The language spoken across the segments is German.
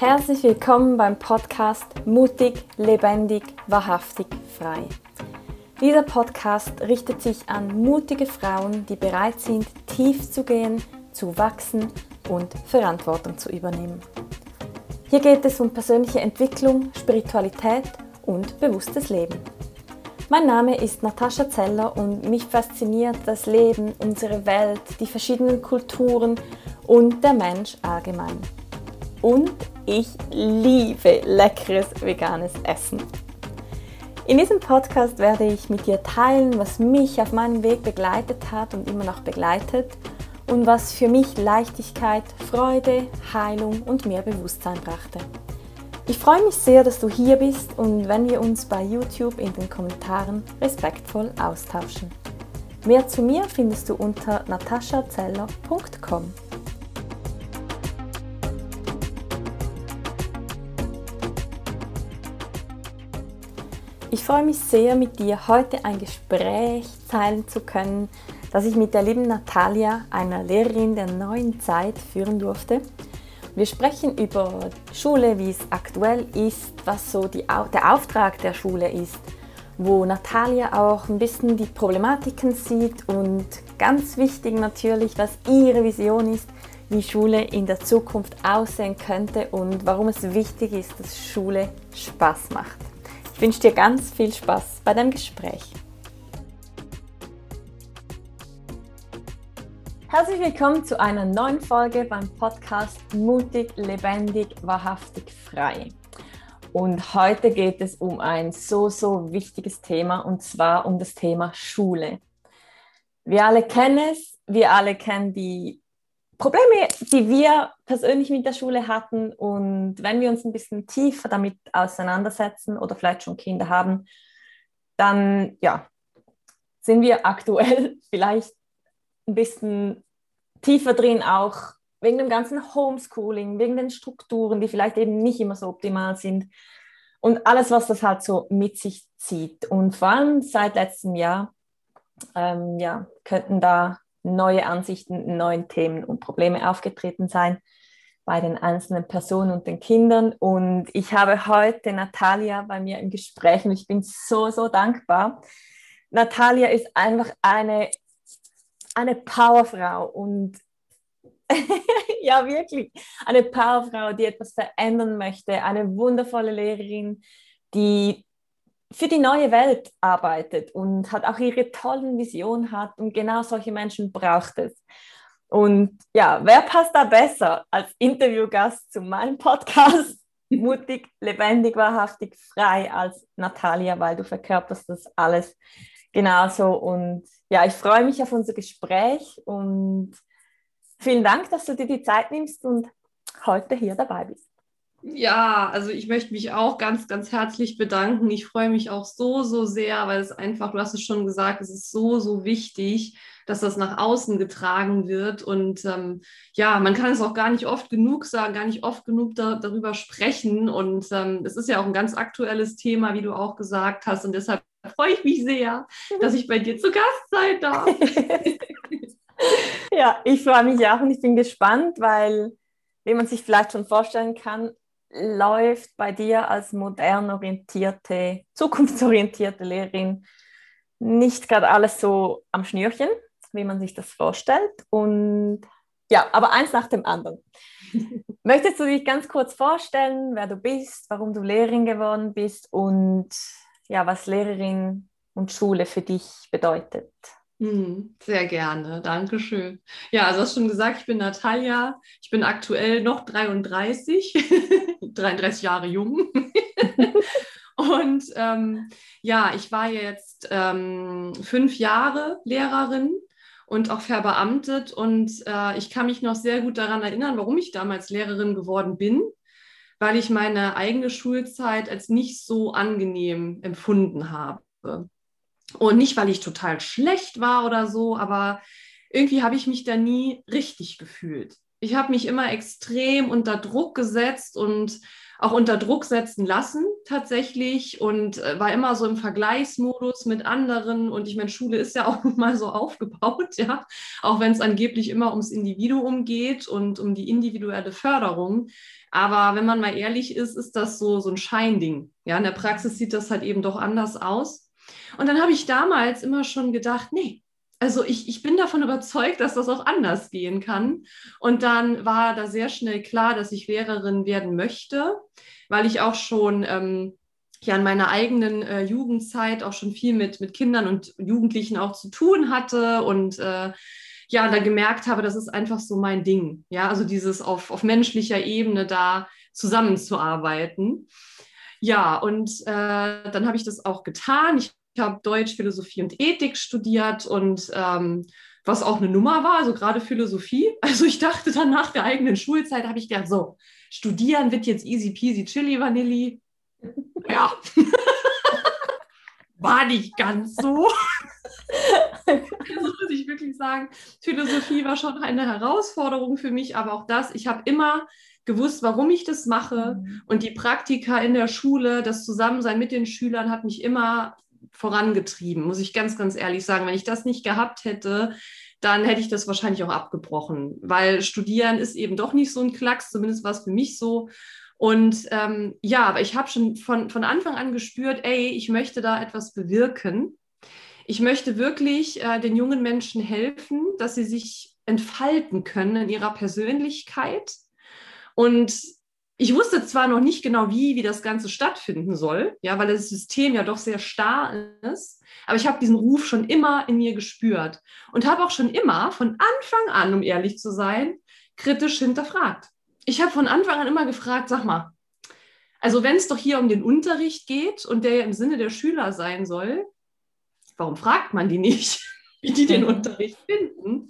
Herzlich willkommen beim Podcast Mutig, lebendig, wahrhaftig, frei. Dieser Podcast richtet sich an mutige Frauen, die bereit sind, tief zu gehen, zu wachsen und Verantwortung zu übernehmen. Hier geht es um persönliche Entwicklung, Spiritualität und bewusstes Leben. Mein Name ist Natascha Zeller und mich fasziniert das Leben, unsere Welt, die verschiedenen Kulturen und der Mensch allgemein. Und ich liebe leckeres veganes Essen. In diesem Podcast werde ich mit dir teilen, was mich auf meinem Weg begleitet hat und immer noch begleitet und was für mich Leichtigkeit, Freude, Heilung und mehr Bewusstsein brachte. Ich freue mich sehr, dass du hier bist und wenn wir uns bei YouTube in den Kommentaren respektvoll austauschen. Mehr zu mir findest du unter nataschazeller.com. Ich freue mich sehr, mit dir heute ein Gespräch teilen zu können, das ich mit der lieben Natalia, einer Lehrerin der neuen Zeit, führen durfte wir sprechen über Schule, wie es aktuell ist, was so die, der Auftrag der Schule ist, wo Natalia auch ein bisschen die Problematiken sieht und ganz wichtig natürlich, was ihre Vision ist, wie Schule in der Zukunft aussehen könnte und warum es wichtig ist, dass Schule Spaß macht. Ich wünsche dir ganz viel Spaß bei dem Gespräch. Herzlich willkommen zu einer neuen Folge beim Podcast Mutig, lebendig, wahrhaftig, frei. Und heute geht es um ein so, so wichtiges Thema und zwar um das Thema Schule. Wir alle kennen es, wir alle kennen die Probleme, die wir persönlich mit der Schule hatten. Und wenn wir uns ein bisschen tiefer damit auseinandersetzen oder vielleicht schon Kinder haben, dann ja, sind wir aktuell vielleicht ein bisschen tiefer drin auch wegen dem ganzen Homeschooling, wegen den Strukturen, die vielleicht eben nicht immer so optimal sind und alles, was das halt so mit sich zieht. Und vor allem seit letztem Jahr ähm, ja, könnten da neue Ansichten, neue Themen und Probleme aufgetreten sein bei den einzelnen Personen und den Kindern. Und ich habe heute Natalia bei mir im Gespräch und ich bin so, so dankbar. Natalia ist einfach eine eine Powerfrau und ja, wirklich eine Powerfrau, die etwas verändern möchte, eine wundervolle Lehrerin, die für die neue Welt arbeitet und hat auch ihre tollen Visionen hat und genau solche Menschen braucht es. Und ja, wer passt da besser als Interviewgast zu meinem Podcast? Mutig, lebendig, wahrhaftig, frei als Natalia, weil du verkörperst das alles genauso. Und ja, ich freue mich auf unser Gespräch und vielen Dank, dass du dir die Zeit nimmst und heute hier dabei bist. Ja, also ich möchte mich auch ganz, ganz herzlich bedanken. Ich freue mich auch so, so sehr, weil es einfach, du hast es schon gesagt, es ist so, so wichtig, dass das nach außen getragen wird. Und ähm, ja, man kann es auch gar nicht oft genug sagen, gar nicht oft genug da, darüber sprechen. Und ähm, es ist ja auch ein ganz aktuelles Thema, wie du auch gesagt hast. Und deshalb freue ich mich sehr, dass ich bei dir zu Gast sein darf. ja, ich freue mich auch und ich bin gespannt, weil, wie man sich vielleicht schon vorstellen kann, läuft bei dir als modern orientierte, zukunftsorientierte Lehrerin nicht gerade alles so am Schnürchen, wie man sich das vorstellt. Und ja, aber eins nach dem anderen. Möchtest du dich ganz kurz vorstellen, wer du bist, warum du Lehrerin geworden bist und ja, was Lehrerin und Schule für dich bedeutet. Hm, sehr gerne, danke schön. Ja, also hast schon gesagt, ich bin Natalia, ich bin aktuell noch 33, 33 Jahre jung. Und ähm, ja, ich war jetzt ähm, fünf Jahre Lehrerin und auch verbeamtet. Und äh, ich kann mich noch sehr gut daran erinnern, warum ich damals Lehrerin geworden bin weil ich meine eigene Schulzeit als nicht so angenehm empfunden habe. Und nicht, weil ich total schlecht war oder so, aber irgendwie habe ich mich da nie richtig gefühlt. Ich habe mich immer extrem unter Druck gesetzt und auch unter Druck setzen lassen tatsächlich und äh, war immer so im Vergleichsmodus mit anderen und ich meine, Schule ist ja auch mal so aufgebaut, ja, auch wenn es angeblich immer ums Individuum geht und um die individuelle Förderung. Aber wenn man mal ehrlich ist, ist das so, so ein Scheinding. Ja, in der Praxis sieht das halt eben doch anders aus. Und dann habe ich damals immer schon gedacht, nee, also ich, ich bin davon überzeugt, dass das auch anders gehen kann. Und dann war da sehr schnell klar, dass ich Lehrerin werden möchte, weil ich auch schon ähm, ja in meiner eigenen äh, Jugendzeit auch schon viel mit, mit Kindern und Jugendlichen auch zu tun hatte und äh, ja, da gemerkt habe, das ist einfach so mein Ding. Ja, also dieses auf, auf menschlicher Ebene da zusammenzuarbeiten. Ja, und äh, dann habe ich das auch getan. Ich habe Deutsch, Philosophie und Ethik studiert und ähm, was auch eine Nummer war, also gerade Philosophie. Also ich dachte dann nach der eigenen Schulzeit, habe ich gedacht, so, studieren wird jetzt easy peasy, chili vanilli. Ja, war nicht ganz so. also muss ich wirklich sagen, Philosophie war schon eine Herausforderung für mich, aber auch das, ich habe immer gewusst, warum ich das mache. Mhm. Und die Praktika in der Schule, das Zusammensein mit den Schülern hat mich immer vorangetrieben, muss ich ganz, ganz ehrlich sagen. Wenn ich das nicht gehabt hätte, dann hätte ich das wahrscheinlich auch abgebrochen, weil Studieren ist eben doch nicht so ein Klacks, zumindest war es für mich so. Und ähm, ja, aber ich habe schon von, von Anfang an gespürt, ey, ich möchte da etwas bewirken. Ich möchte wirklich äh, den jungen Menschen helfen, dass sie sich entfalten können in ihrer Persönlichkeit. Und ich wusste zwar noch nicht genau, wie, wie das Ganze stattfinden soll, ja, weil das System ja doch sehr starr ist, aber ich habe diesen Ruf schon immer in mir gespürt und habe auch schon immer von Anfang an, um ehrlich zu sein, kritisch hinterfragt. Ich habe von Anfang an immer gefragt, sag mal, also wenn es doch hier um den Unterricht geht und der ja im Sinne der Schüler sein soll, warum fragt man die nicht, wie die den Unterricht finden?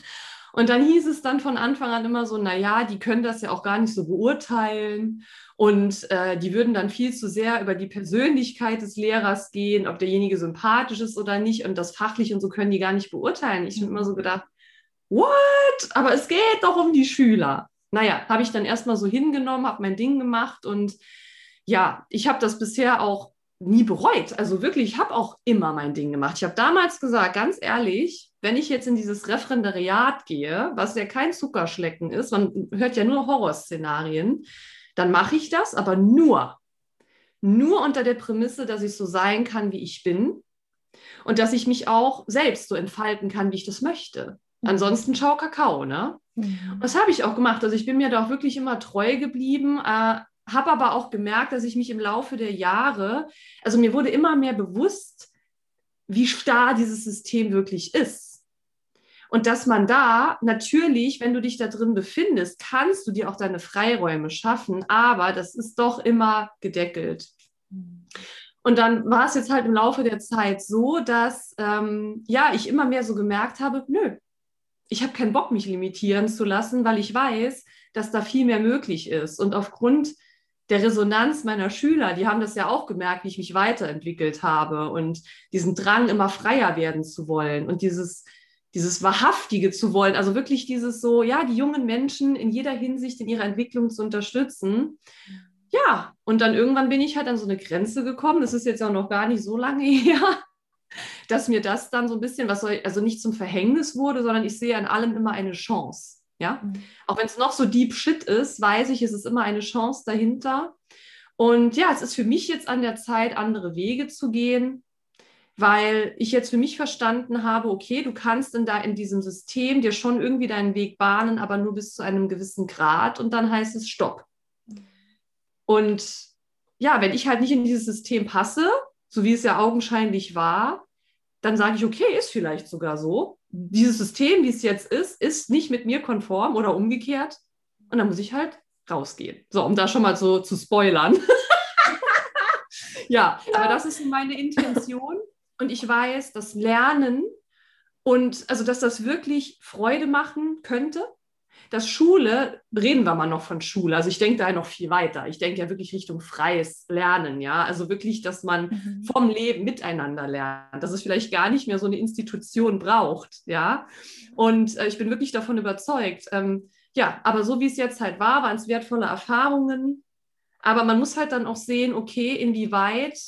Und dann hieß es dann von Anfang an immer so, naja, die können das ja auch gar nicht so beurteilen und äh, die würden dann viel zu sehr über die Persönlichkeit des Lehrers gehen, ob derjenige sympathisch ist oder nicht und das fachlich und so können die gar nicht beurteilen. Ich habe immer so gedacht, what? Aber es geht doch um die Schüler. Naja, habe ich dann erstmal so hingenommen, habe mein Ding gemacht und ja, ich habe das bisher auch nie bereut. Also wirklich, ich habe auch immer mein Ding gemacht. Ich habe damals gesagt, ganz ehrlich, wenn ich jetzt in dieses Referendariat gehe, was ja kein Zuckerschlecken ist, man hört ja nur Horrorszenarien, dann mache ich das, aber nur, nur unter der Prämisse, dass ich so sein kann, wie ich bin und dass ich mich auch selbst so entfalten kann, wie ich das möchte. Mhm. Ansonsten schau Kakao, ne? Mhm. Das habe ich auch gemacht. Also ich bin mir da auch wirklich immer treu geblieben, äh, habe aber auch gemerkt, dass ich mich im Laufe der Jahre, also mir wurde immer mehr bewusst, wie starr dieses System wirklich ist. Und dass man da natürlich, wenn du dich da drin befindest, kannst du dir auch deine Freiräume schaffen, aber das ist doch immer gedeckelt. Und dann war es jetzt halt im Laufe der Zeit so, dass ähm, ja, ich immer mehr so gemerkt habe, nö, ich habe keinen Bock, mich limitieren zu lassen, weil ich weiß, dass da viel mehr möglich ist. Und aufgrund der Resonanz meiner Schüler, die haben das ja auch gemerkt, wie ich mich weiterentwickelt habe und diesen Drang, immer freier werden zu wollen und dieses, dieses Wahrhaftige zu wollen, also wirklich dieses so, ja, die jungen Menschen in jeder Hinsicht in ihrer Entwicklung zu unterstützen. Ja, und dann irgendwann bin ich halt an so eine Grenze gekommen, das ist jetzt auch noch gar nicht so lange her, dass mir das dann so ein bisschen, was soll, also nicht zum Verhängnis wurde, sondern ich sehe an allem immer eine Chance. Ja, mhm. auch wenn es noch so deep shit ist, weiß ich, es ist immer eine Chance dahinter. Und ja, es ist für mich jetzt an der Zeit, andere Wege zu gehen, weil ich jetzt für mich verstanden habe, okay, du kannst in, da in diesem System dir schon irgendwie deinen Weg bahnen, aber nur bis zu einem gewissen Grad und dann heißt es Stopp. Und ja, wenn ich halt nicht in dieses System passe, so wie es ja augenscheinlich war, dann sage ich, okay, ist vielleicht sogar so dieses System, wie es jetzt ist, ist nicht mit mir konform oder umgekehrt. Und dann muss ich halt rausgehen. So, um da schon mal so zu spoilern. ja, aber das ist meine Intention. Und ich weiß, dass Lernen und also, dass das wirklich Freude machen könnte dass Schule, reden wir mal noch von Schule, also ich denke da noch viel weiter. Ich denke ja wirklich Richtung freies Lernen, ja. Also wirklich, dass man mhm. vom Leben miteinander lernt, dass es vielleicht gar nicht mehr so eine Institution braucht, ja. Und äh, ich bin wirklich davon überzeugt. Ähm, ja, aber so wie es jetzt halt war, waren es wertvolle Erfahrungen. Aber man muss halt dann auch sehen, okay, inwieweit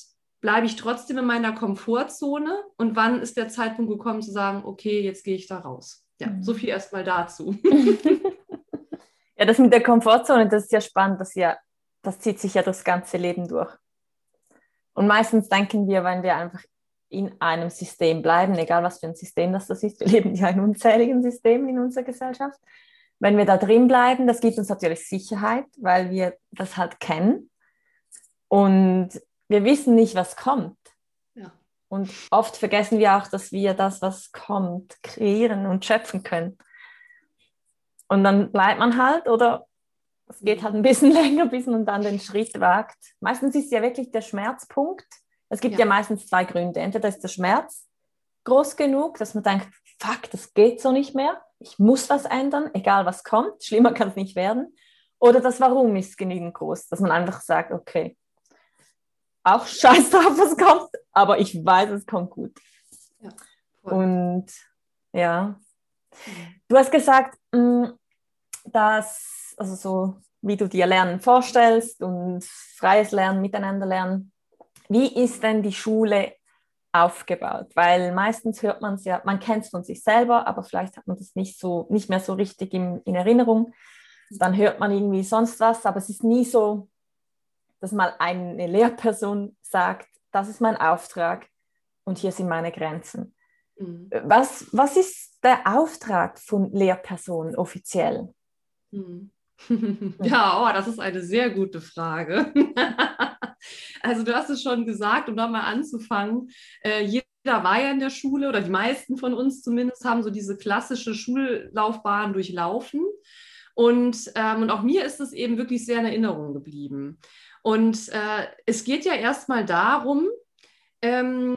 bleibe ich trotzdem in meiner Komfortzone und wann ist der Zeitpunkt gekommen zu sagen, okay, jetzt gehe ich da raus. Ja, mhm. so viel erstmal dazu. ja, das mit der Komfortzone, das ist ja spannend, das, ja, das zieht sich ja das ganze Leben durch. Und meistens denken wir, wenn wir einfach in einem System bleiben, egal was für ein System das, das ist, wir leben ja in unzähligen Systemen in unserer Gesellschaft. Wenn wir da drin bleiben, das gibt uns natürlich Sicherheit, weil wir das halt kennen. Und wir wissen nicht, was kommt. Und oft vergessen wir auch, dass wir das, was kommt, kreieren und schöpfen können. Und dann bleibt man halt oder es geht halt ein bisschen länger, bis man dann den Schritt wagt. Meistens ist ja wirklich der Schmerzpunkt. Es gibt ja. ja meistens zwei Gründe. Entweder ist der Schmerz groß genug, dass man denkt, fuck, das geht so nicht mehr. Ich muss was ändern, egal was kommt. Schlimmer kann es nicht werden. Oder das Warum ist genügend groß, dass man einfach sagt, okay, auch scheiß drauf, was kommt, aber ich weiß, es kommt gut. Ja, Und ja, du hast gesagt, mm, dass, also so wie du dir Lernen vorstellst und freies Lernen, miteinander lernen. Wie ist denn die Schule aufgebaut? Weil meistens hört man es ja, man kennt es von sich selber, aber vielleicht hat man das nicht so, nicht mehr so richtig in, in Erinnerung. Dann hört man irgendwie sonst was, aber es ist nie so, dass mal eine Lehrperson sagt, das ist mein Auftrag und hier sind meine Grenzen. Mhm. Was, was ist der Auftrag von Lehrpersonen offiziell? Mhm. Ja, oh, das ist eine sehr gute Frage. also du hast es schon gesagt, um nochmal anzufangen, äh, jeder war ja in der Schule oder die meisten von uns zumindest haben so diese klassische Schullaufbahn durchlaufen. Und, ähm, und auch mir ist es eben wirklich sehr in Erinnerung geblieben. Und äh, es geht ja erstmal darum, ähm,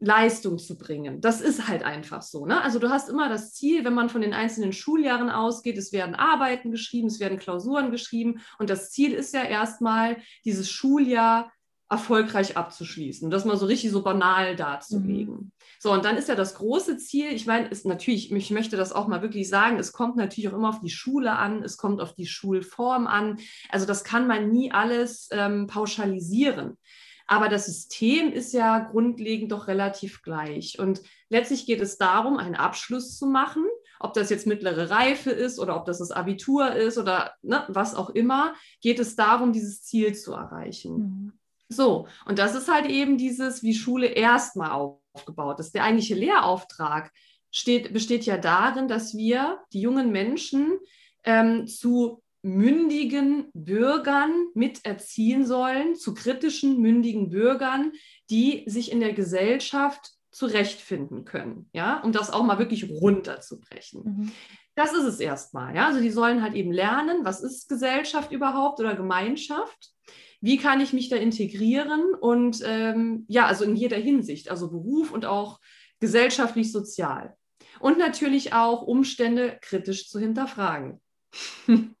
Leistung zu bringen. Das ist halt einfach so. Ne? Also du hast immer das Ziel, wenn man von den einzelnen Schuljahren ausgeht, es werden Arbeiten geschrieben, es werden Klausuren geschrieben und das Ziel ist ja erstmal, dieses Schuljahr erfolgreich abzuschließen. Das mal so richtig so banal darzulegen. Mhm. So, und dann ist ja das große Ziel, ich meine, ist natürlich, ich möchte das auch mal wirklich sagen, es kommt natürlich auch immer auf die Schule an, es kommt auf die Schulform an. Also das kann man nie alles ähm, pauschalisieren. Aber das System ist ja grundlegend doch relativ gleich. Und letztlich geht es darum, einen Abschluss zu machen, ob das jetzt mittlere Reife ist oder ob das das Abitur ist oder ne, was auch immer, geht es darum, dieses Ziel zu erreichen. Mhm. So, und das ist halt eben dieses, wie Schule erstmal aufgebaut ist. Der eigentliche Lehrauftrag steht, besteht ja darin, dass wir die jungen Menschen ähm, zu mündigen Bürgern miterziehen sollen, zu kritischen, mündigen Bürgern, die sich in der Gesellschaft zurechtfinden können, ja, um das auch mal wirklich runterzubrechen. Mhm. Das ist es erstmal, ja. Also die sollen halt eben lernen, was ist Gesellschaft überhaupt oder Gemeinschaft wie kann ich mich da integrieren und ähm, ja, also in jeder Hinsicht, also Beruf und auch gesellschaftlich, sozial. Und natürlich auch Umstände kritisch zu hinterfragen. mhm.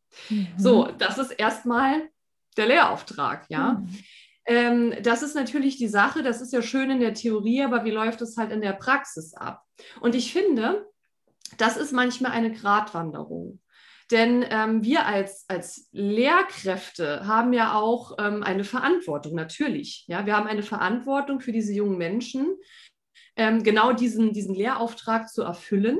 So, das ist erstmal der Lehrauftrag, ja. Mhm. Ähm, das ist natürlich die Sache, das ist ja schön in der Theorie, aber wie läuft es halt in der Praxis ab? Und ich finde, das ist manchmal eine Gratwanderung. Denn ähm, wir als, als Lehrkräfte haben ja auch ähm, eine Verantwortung, natürlich. Ja? Wir haben eine Verantwortung für diese jungen Menschen, ähm, genau diesen, diesen Lehrauftrag zu erfüllen.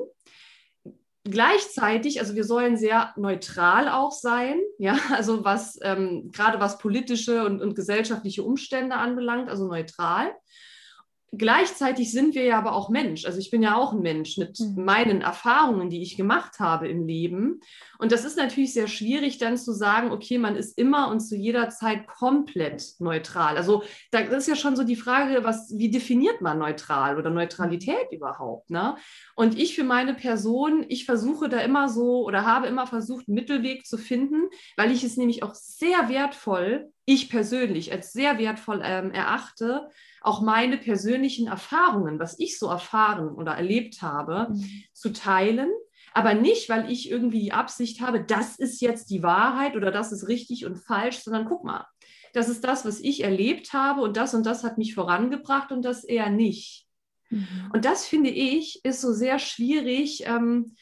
Gleichzeitig, also wir sollen sehr neutral auch sein, ja, also was ähm, gerade was politische und, und gesellschaftliche Umstände anbelangt, also neutral. Gleichzeitig sind wir ja aber auch Mensch. Also ich bin ja auch ein Mensch mit mhm. meinen Erfahrungen, die ich gemacht habe im Leben. Und das ist natürlich sehr schwierig, dann zu sagen, okay, man ist immer und zu jeder Zeit komplett neutral. Also da ist ja schon so die Frage, was, wie definiert man neutral oder Neutralität überhaupt? Ne? Und ich für meine Person, ich versuche da immer so oder habe immer versucht, einen Mittelweg zu finden, weil ich es nämlich auch sehr wertvoll, ich persönlich als sehr wertvoll ähm, erachte, auch meine persönlichen Erfahrungen, was ich so erfahren oder erlebt habe, mhm. zu teilen. Aber nicht, weil ich irgendwie die Absicht habe, das ist jetzt die Wahrheit oder das ist richtig und falsch, sondern guck mal, das ist das, was ich erlebt habe und das und das hat mich vorangebracht und das eher nicht. Mhm. Und das finde ich ist so sehr schwierig, ähm,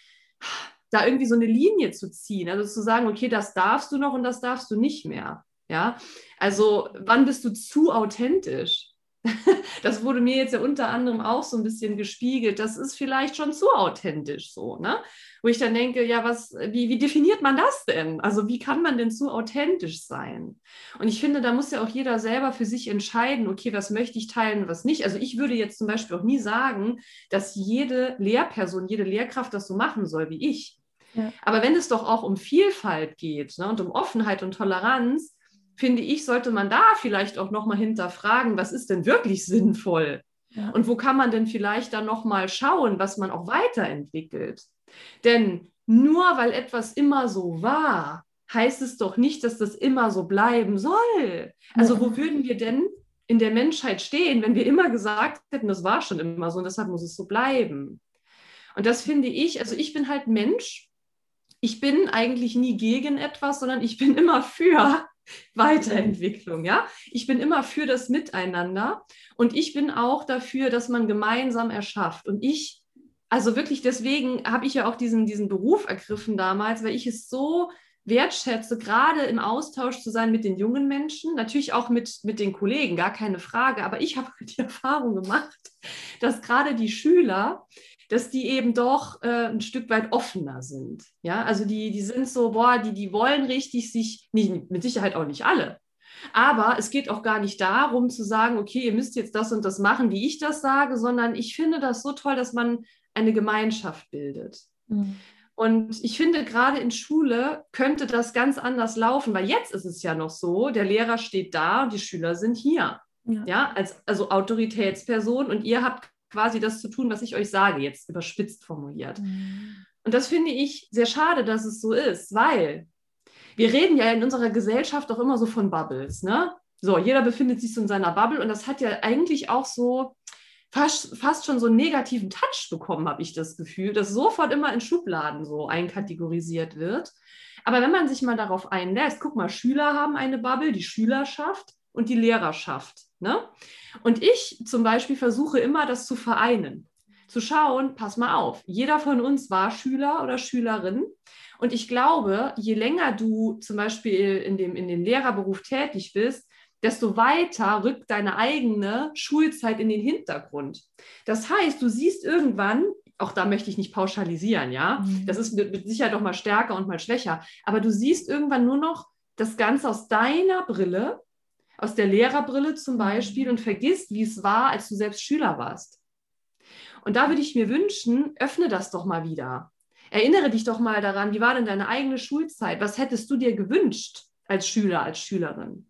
da irgendwie so eine Linie zu ziehen. Also zu sagen, okay, das darfst du noch und das darfst du nicht mehr. Ja, also wann bist du zu authentisch? das wurde mir jetzt ja unter anderem auch so ein bisschen gespiegelt. Das ist vielleicht schon zu authentisch so, ne? Wo ich dann denke, ja, was, wie, wie definiert man das denn? Also wie kann man denn zu authentisch sein? Und ich finde, da muss ja auch jeder selber für sich entscheiden, okay, was möchte ich teilen, was nicht. Also ich würde jetzt zum Beispiel auch nie sagen, dass jede Lehrperson, jede Lehrkraft das so machen soll wie ich. Ja. Aber wenn es doch auch um Vielfalt geht ne, und um Offenheit und Toleranz, finde ich, sollte man da vielleicht auch nochmal hinterfragen, was ist denn wirklich sinnvoll? Ja. Und wo kann man denn vielleicht dann nochmal schauen, was man auch weiterentwickelt? Denn nur weil etwas immer so war, heißt es doch nicht, dass das immer so bleiben soll. Also wo würden wir denn in der Menschheit stehen, wenn wir immer gesagt hätten, das war schon immer so und deshalb muss es so bleiben? Und das finde ich, also ich bin halt Mensch. Ich bin eigentlich nie gegen etwas, sondern ich bin immer für Weiterentwicklung, ja. Ich bin immer für das Miteinander und ich bin auch dafür, dass man gemeinsam erschafft. Und ich, also wirklich deswegen habe ich ja auch diesen, diesen Beruf ergriffen damals, weil ich es so wertschätze, gerade im Austausch zu sein mit den jungen Menschen, natürlich auch mit, mit den Kollegen, gar keine Frage. Aber ich habe die Erfahrung gemacht, dass gerade die Schüler dass die eben doch äh, ein Stück weit offener sind. Ja, also die, die sind so, boah, die, die wollen richtig sich, nicht, mit Sicherheit auch nicht alle. Aber es geht auch gar nicht darum zu sagen, okay, ihr müsst jetzt das und das machen, wie ich das sage, sondern ich finde das so toll, dass man eine Gemeinschaft bildet. Mhm. Und ich finde, gerade in Schule könnte das ganz anders laufen, weil jetzt ist es ja noch so, der Lehrer steht da und die Schüler sind hier. Ja, ja als also Autoritätsperson und ihr habt quasi das zu tun, was ich euch sage, jetzt überspitzt formuliert. Mhm. Und das finde ich sehr schade, dass es so ist, weil wir reden ja in unserer Gesellschaft auch immer so von Bubbles, ne? So, jeder befindet sich so in seiner Bubble und das hat ja eigentlich auch so fast, fast schon so einen negativen Touch bekommen, habe ich das Gefühl, dass sofort immer in Schubladen so einkategorisiert wird. Aber wenn man sich mal darauf einlässt, guck mal, Schüler haben eine Bubble, die Schülerschaft und die Lehrerschaft. Ne? Und ich zum Beispiel versuche immer, das zu vereinen. Zu schauen, pass mal auf, jeder von uns war Schüler oder Schülerin. Und ich glaube, je länger du zum Beispiel in dem, in dem Lehrerberuf tätig bist, desto weiter rückt deine eigene Schulzeit in den Hintergrund. Das heißt, du siehst irgendwann, auch da möchte ich nicht pauschalisieren, ja, mhm. das ist mit, mit Sicherheit doch mal stärker und mal schwächer, aber du siehst irgendwann nur noch das Ganze aus deiner Brille aus der Lehrerbrille zum. Beispiel und vergisst, wie es war, als du selbst Schüler warst. Und da würde ich mir wünschen, öffne das doch mal wieder. Erinnere dich doch mal daran, wie war denn deine eigene Schulzeit? Was hättest du dir gewünscht als Schüler, als Schülerin?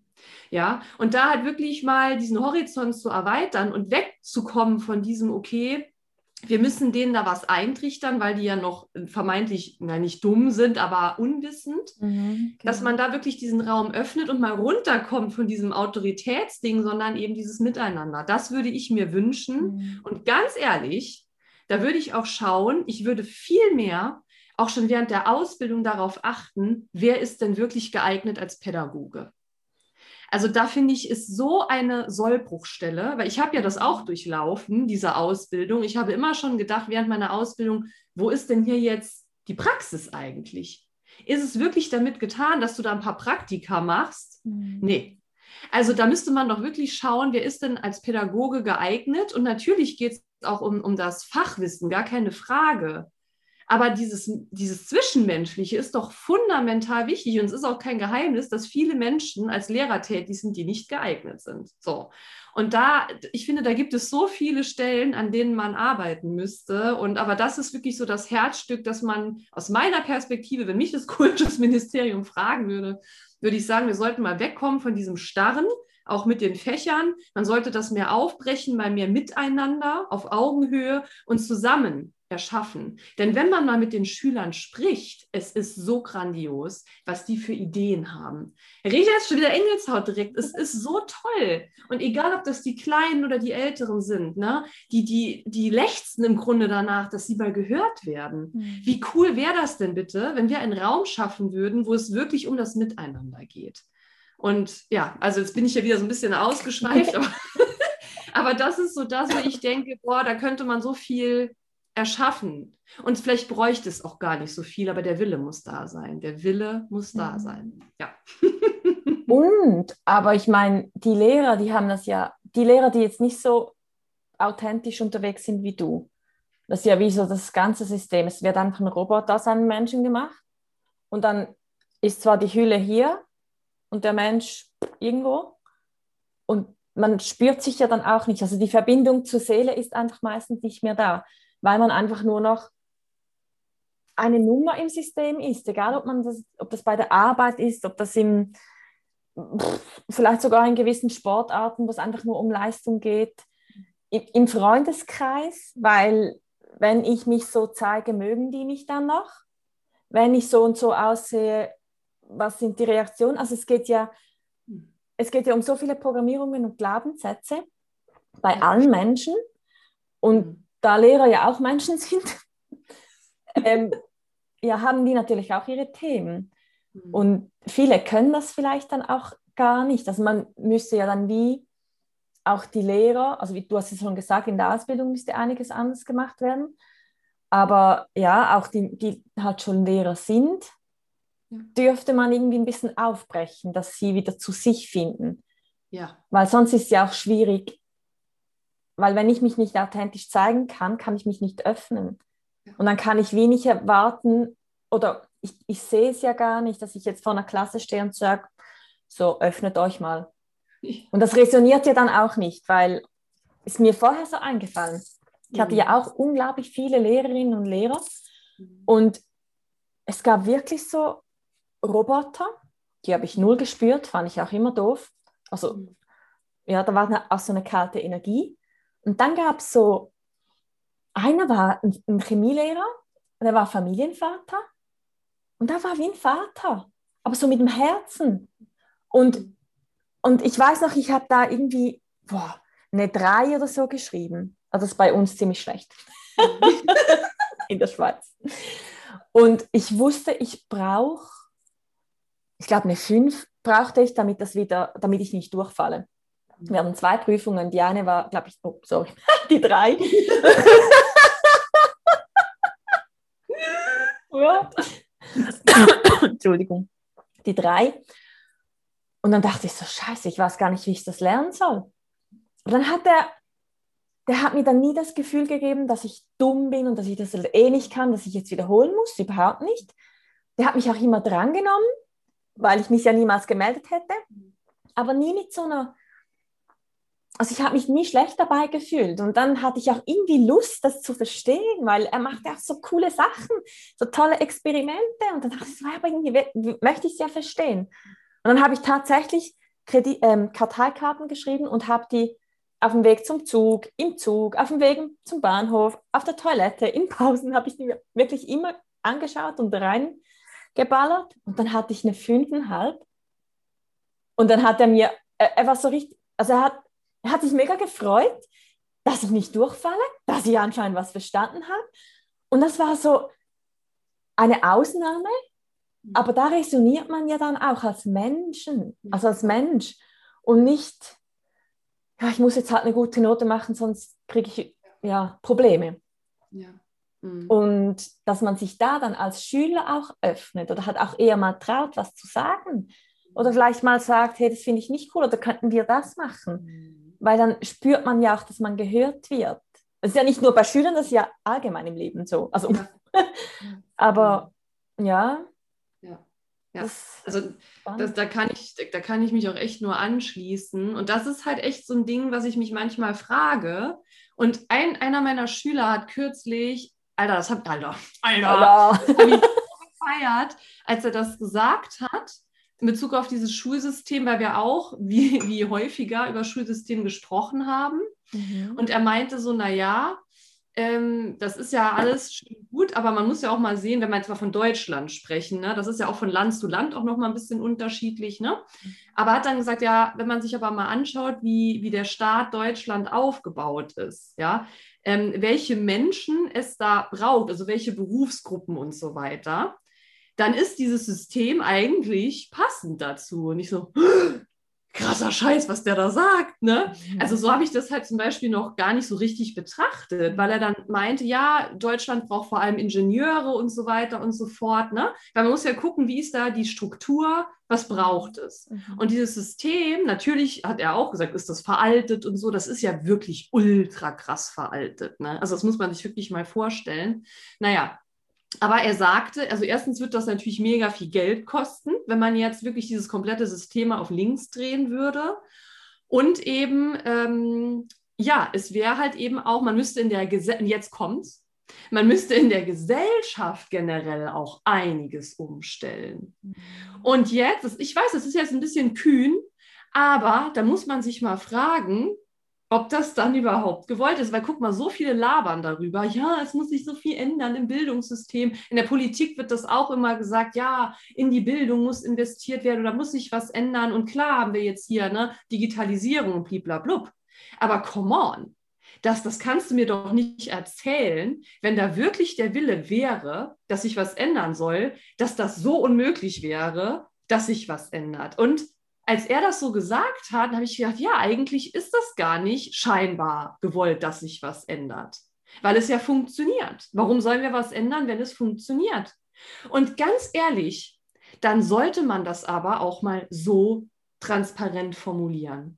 Ja, und da halt wirklich mal diesen Horizont zu erweitern und wegzukommen von diesem, okay, wir müssen denen da was eintrichtern, weil die ja noch vermeintlich, na nicht dumm sind, aber unwissend, mhm, genau. dass man da wirklich diesen Raum öffnet und mal runterkommt von diesem Autoritätsding, sondern eben dieses Miteinander. Das würde ich mir wünschen. Mhm. Und ganz ehrlich, da würde ich auch schauen, ich würde viel mehr auch schon während der Ausbildung darauf achten, wer ist denn wirklich geeignet als Pädagoge. Also da finde ich, ist so eine Sollbruchstelle, weil ich habe ja das auch durchlaufen, diese Ausbildung. Ich habe immer schon gedacht während meiner Ausbildung, wo ist denn hier jetzt die Praxis eigentlich? Ist es wirklich damit getan, dass du da ein paar Praktika machst? Mhm. Nee. Also da müsste man doch wirklich schauen, wer ist denn als Pädagoge geeignet? Und natürlich geht es auch um, um das Fachwissen, gar keine Frage. Aber dieses, dieses Zwischenmenschliche ist doch fundamental wichtig und es ist auch kein Geheimnis, dass viele Menschen als Lehrer tätig sind, die nicht geeignet sind. So. Und da, ich finde, da gibt es so viele Stellen, an denen man arbeiten müsste. Und aber das ist wirklich so das Herzstück, dass man aus meiner Perspektive, wenn mich das Kultusministerium fragen würde, würde ich sagen, wir sollten mal wegkommen von diesem Starren, auch mit den Fächern. Man sollte das mehr aufbrechen, mal mehr miteinander auf Augenhöhe und zusammen erschaffen. Denn wenn man mal mit den Schülern spricht, es ist so grandios, was die für Ideen haben. Rita ist schon wieder Engelshaut direkt. Es ist so toll. Und egal, ob das die Kleinen oder die Älteren sind, ne, die, die, die lechzen im Grunde danach, dass sie mal gehört werden. Mhm. Wie cool wäre das denn bitte, wenn wir einen Raum schaffen würden, wo es wirklich um das Miteinander geht? Und ja, also jetzt bin ich ja wieder so ein bisschen ausgeschweift, aber, aber das ist so das, wo ich denke, boah, da könnte man so viel erschaffen. Und vielleicht bräuchte es auch gar nicht so viel, aber der Wille muss da sein. Der Wille muss da mhm. sein. Ja. Und, aber ich meine, die Lehrer, die haben das ja, die Lehrer, die jetzt nicht so authentisch unterwegs sind wie du, das ist ja wie so das ganze System. Es wird einfach ein Roboter aus einem Menschen gemacht und dann ist zwar die Hülle hier und der Mensch irgendwo und man spürt sich ja dann auch nicht. Also die Verbindung zur Seele ist einfach meistens nicht mehr da, weil man einfach nur noch eine Nummer im System ist, egal ob man das, ob das bei der Arbeit ist, ob das im vielleicht sogar in gewissen Sportarten, wo es einfach nur um Leistung geht, im Freundeskreis, weil wenn ich mich so zeige, mögen die mich dann noch. Wenn ich so und so aussehe, was sind die Reaktionen? Also es geht ja, es geht ja um so viele Programmierungen und Glaubenssätze bei allen Menschen. Und mhm. Da Lehrer ja auch Menschen sind, ähm, ja, haben die natürlich auch ihre Themen. Mhm. Und viele können das vielleicht dann auch gar nicht. Also man müsste ja dann wie auch die Lehrer, also wie du hast es schon gesagt, in der Ausbildung müsste einiges anders gemacht werden. Aber ja, auch die, die halt schon Lehrer sind, dürfte man irgendwie ein bisschen aufbrechen, dass sie wieder zu sich finden. Ja. Weil sonst ist es ja auch schwierig, weil wenn ich mich nicht authentisch zeigen kann, kann ich mich nicht öffnen. Ja. Und dann kann ich wenig erwarten oder ich, ich sehe es ja gar nicht, dass ich jetzt vor einer Klasse stehe und sage, so öffnet euch mal. Und das resoniert ja dann auch nicht, weil es mir vorher so eingefallen. Ich hatte ja mhm. auch unglaublich viele Lehrerinnen und Lehrer mhm. und es gab wirklich so Roboter, die habe ich null gespürt, fand ich auch immer doof. Also mhm. ja, da war auch so eine kalte Energie. Und dann gab es so, einer war ein, Chemielehrer, der war Familienvater und da war wie ein Vater, aber so mit dem Herzen. Und, und ich weiß noch, ich habe da irgendwie boah, eine 3 oder so geschrieben. Also das ist bei uns ziemlich schlecht. In der Schweiz. Und ich wusste, ich brauche, ich glaube, eine 5 brauchte ich, damit, das wieder, damit ich nicht durchfalle. Wir hatten zwei Prüfungen. Die eine war, glaube ich, oh, sorry, die 3. ja. Entschuldigung. Die 3 und dann dachte ich so, scheiße, ich weiß gar nicht, wie ich das lernen soll. Und dann hat er, der hat mir dann nie das Gefühl gegeben, dass ich dumm bin und dass ich das eh nicht kann, dass ich jetzt wiederholen muss, überhaupt nicht. Der hat mich auch immer drangenommen, weil ich mich ja niemals gemeldet hätte, aber nie mit so einer, also ich habe mich nie schlecht dabei gefühlt und dann hatte ich auch irgendwie Lust, das zu verstehen, weil er macht ja auch so coole Sachen, so tolle Experimente und dann dachte ich so, aber irgendwie möchte ich es ja verstehen. Und dann habe ich tatsächlich Kredit, ähm, Karteikarten geschrieben und habe die auf dem Weg zum Zug, im Zug, auf dem Weg zum Bahnhof, auf der Toilette, in Pausen habe ich die wirklich immer angeschaut und reingeballert. Und dann hatte ich eine fünfeinhalb. Und dann hat er mir, er, er war so richtig, also er hat, er hat sich mega gefreut, dass ich nicht durchfalle, dass ich anscheinend was verstanden habe. Und das war so eine Ausnahme, aber da resoniert man ja dann auch als Menschen, also als Mensch und nicht, ja, ich muss jetzt halt eine gute Note machen, sonst kriege ich ja Probleme. Ja. Mhm. Und dass man sich da dann als Schüler auch öffnet oder hat auch eher mal traut, was zu sagen. Oder vielleicht mal sagt, hey, das finde ich nicht cool oder könnten wir das machen? Mhm. Weil dann spürt man ja auch, dass man gehört wird. Das ist ja nicht nur bei Schülern, das ist ja allgemein im Leben so. Also, ja. aber ja, ja, also das, da, kann ich, da kann ich mich auch echt nur anschließen. Und das ist halt echt so ein Ding, was ich mich manchmal frage. Und ein, einer meiner Schüler hat kürzlich, Alter, das hat, Alter, Alter, Alter. gefeiert, als er das gesagt hat, in Bezug auf dieses Schulsystem, weil wir auch wie, wie häufiger über Schulsystem gesprochen haben. Mhm. Und er meinte so, naja, ähm, das ist ja alles gut, aber man muss ja auch mal sehen, wenn wir jetzt mal von Deutschland sprechen, ne? das ist ja auch von Land zu Land auch noch mal ein bisschen unterschiedlich. Ne? Aber hat dann gesagt, ja, wenn man sich aber mal anschaut, wie, wie der Staat Deutschland aufgebaut ist, ja, ähm, welche Menschen es da braucht, also welche Berufsgruppen und so weiter, dann ist dieses System eigentlich passend dazu. Und ich so, krasser Scheiß, was der da sagt. Ne? Mhm. Also so habe ich das halt zum Beispiel noch gar nicht so richtig betrachtet, weil er dann meinte, ja, Deutschland braucht vor allem Ingenieure und so weiter und so fort. Ne? Weil man muss ja gucken, wie ist da die Struktur, was braucht es? Mhm. Und dieses System, natürlich hat er auch gesagt, ist das veraltet und so, das ist ja wirklich ultra krass veraltet. Ne? Also das muss man sich wirklich mal vorstellen. Naja, aber er sagte, also erstens wird das natürlich mega viel Geld kosten, wenn man jetzt wirklich dieses komplette System auf links drehen würde. Und eben, ähm, ja, es wäre halt eben auch, man müsste in der Gesellschaft, jetzt kommt's, man müsste in der Gesellschaft generell auch einiges umstellen. Und jetzt, ich weiß, das ist jetzt ein bisschen kühn, aber da muss man sich mal fragen, ob das dann überhaupt gewollt ist. Weil guck mal, so viele labern darüber, ja, es muss sich so viel ändern im Bildungssystem. In der Politik wird das auch immer gesagt, ja, in die Bildung muss investiert werden oder muss sich was ändern. Und klar haben wir jetzt hier ne, Digitalisierung und bliblablub. Aber come on, das, das kannst du mir doch nicht erzählen, wenn da wirklich der Wille wäre, dass sich was ändern soll, dass das so unmöglich wäre, dass sich was ändert. Und als er das so gesagt hat, habe ich gedacht, ja, eigentlich ist das gar nicht scheinbar gewollt, dass sich was ändert, weil es ja funktioniert. Warum sollen wir was ändern, wenn es funktioniert? Und ganz ehrlich, dann sollte man das aber auch mal so transparent formulieren.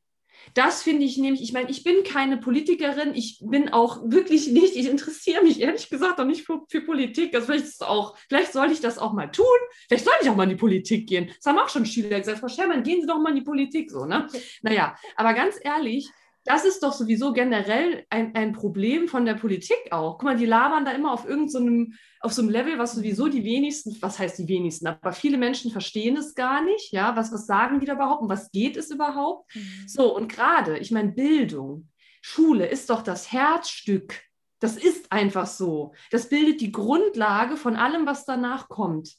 Das finde ich nämlich, ich meine, ich bin keine Politikerin, ich bin auch wirklich nicht, ich interessiere mich ehrlich gesagt auch nicht für, für Politik. Also vielleicht, auch, vielleicht sollte ich das auch mal tun, vielleicht sollte ich auch mal in die Politik gehen. Das haben auch schon Schüler gesagt, Frau Schermann, gehen Sie doch mal in die Politik, so, ne? Naja, aber ganz ehrlich, das ist doch sowieso generell ein, ein Problem von der Politik auch. Guck mal, die labern da immer auf irgendeinem, so auf so einem Level, was sowieso die wenigsten, was heißt die wenigsten, aber viele Menschen verstehen es gar nicht, ja, was, was sagen die da überhaupt und was geht es überhaupt? Mhm. So, und gerade, ich meine, Bildung, Schule ist doch das Herzstück. Das ist einfach so. Das bildet die Grundlage von allem, was danach kommt.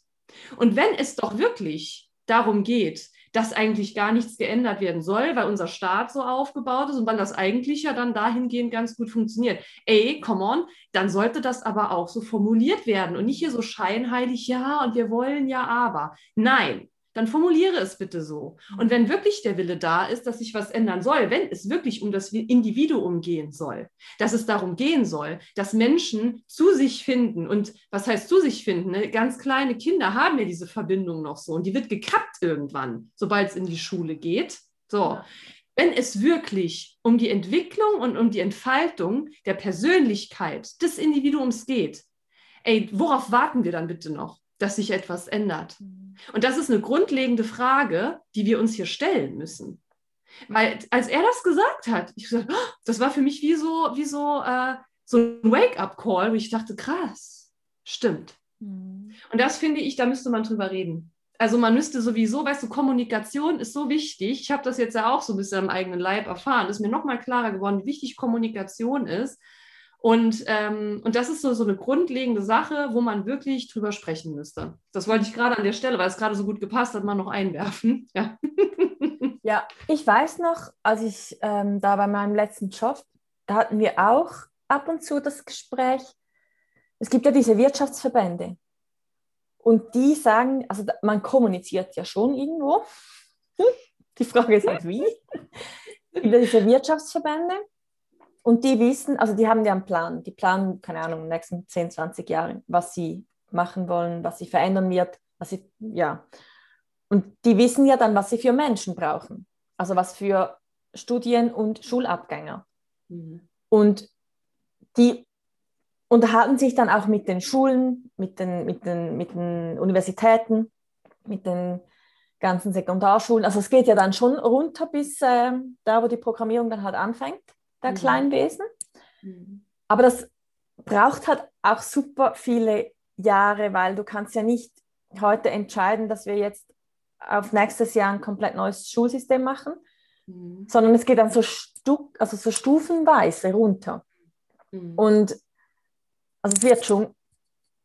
Und wenn es doch wirklich darum geht, dass eigentlich gar nichts geändert werden soll, weil unser Staat so aufgebaut ist und weil das eigentlich ja dann dahingehend ganz gut funktioniert. Ey, come on, dann sollte das aber auch so formuliert werden und nicht hier so scheinheilig, ja, und wir wollen ja aber. Nein, dann formuliere es bitte so. Und wenn wirklich der Wille da ist, dass sich was ändern soll, wenn es wirklich um das Individuum gehen soll, dass es darum gehen soll, dass Menschen zu sich finden und was heißt zu sich finden? Ne? Ganz kleine Kinder haben ja diese Verbindung noch so und die wird gekappt irgendwann, sobald es in die Schule geht. So. Wenn es wirklich um die Entwicklung und um die Entfaltung der Persönlichkeit des Individuums geht, ey, worauf warten wir dann bitte noch? Dass sich etwas ändert? Mhm. Und das ist eine grundlegende Frage, die wir uns hier stellen müssen. Weil als er das gesagt hat, ich gesagt, oh, das war für mich wie so, wie so, äh, so ein Wake-up-Call, wo ich dachte, krass, stimmt. Mhm. Und das finde ich, da müsste man drüber reden. Also man müsste sowieso, weißt du, Kommunikation ist so wichtig. Ich habe das jetzt ja auch so ein bisschen am eigenen Leib erfahren. Ist mir nochmal klarer geworden, wie wichtig Kommunikation ist. Und, ähm, und das ist so, so eine grundlegende Sache, wo man wirklich drüber sprechen müsste. Das wollte ich gerade an der Stelle, weil es gerade so gut gepasst hat, mal noch einwerfen. Ja, ja ich weiß noch, als ich ähm, da bei meinem letzten Job, da hatten wir auch ab und zu das Gespräch. Es gibt ja diese Wirtschaftsverbände. Und die sagen, also man kommuniziert ja schon irgendwo. Die Frage ist halt wie. Ja diese Wirtschaftsverbände und die wissen, also die haben ja einen Plan. Die planen, keine Ahnung, in den nächsten 10, 20 Jahren, was sie machen wollen, was sie verändern wird, was sie, ja. Und die wissen ja dann, was sie für Menschen brauchen. Also was für Studien- und Schulabgänger. Mhm. Und die unterhalten sich dann auch mit den Schulen, mit den, mit den, mit den Universitäten, mit den ganzen Sekundarschulen. Also es geht ja dann schon runter bis äh, da, wo die Programmierung dann halt anfängt der mhm. Kleinwesen. Mhm. Aber das braucht halt auch super viele Jahre, weil du kannst ja nicht heute entscheiden, dass wir jetzt auf nächstes Jahr ein komplett neues Schulsystem machen, mhm. sondern es geht dann so, Stu also so stufenweise runter. Mhm. Und also es wird schon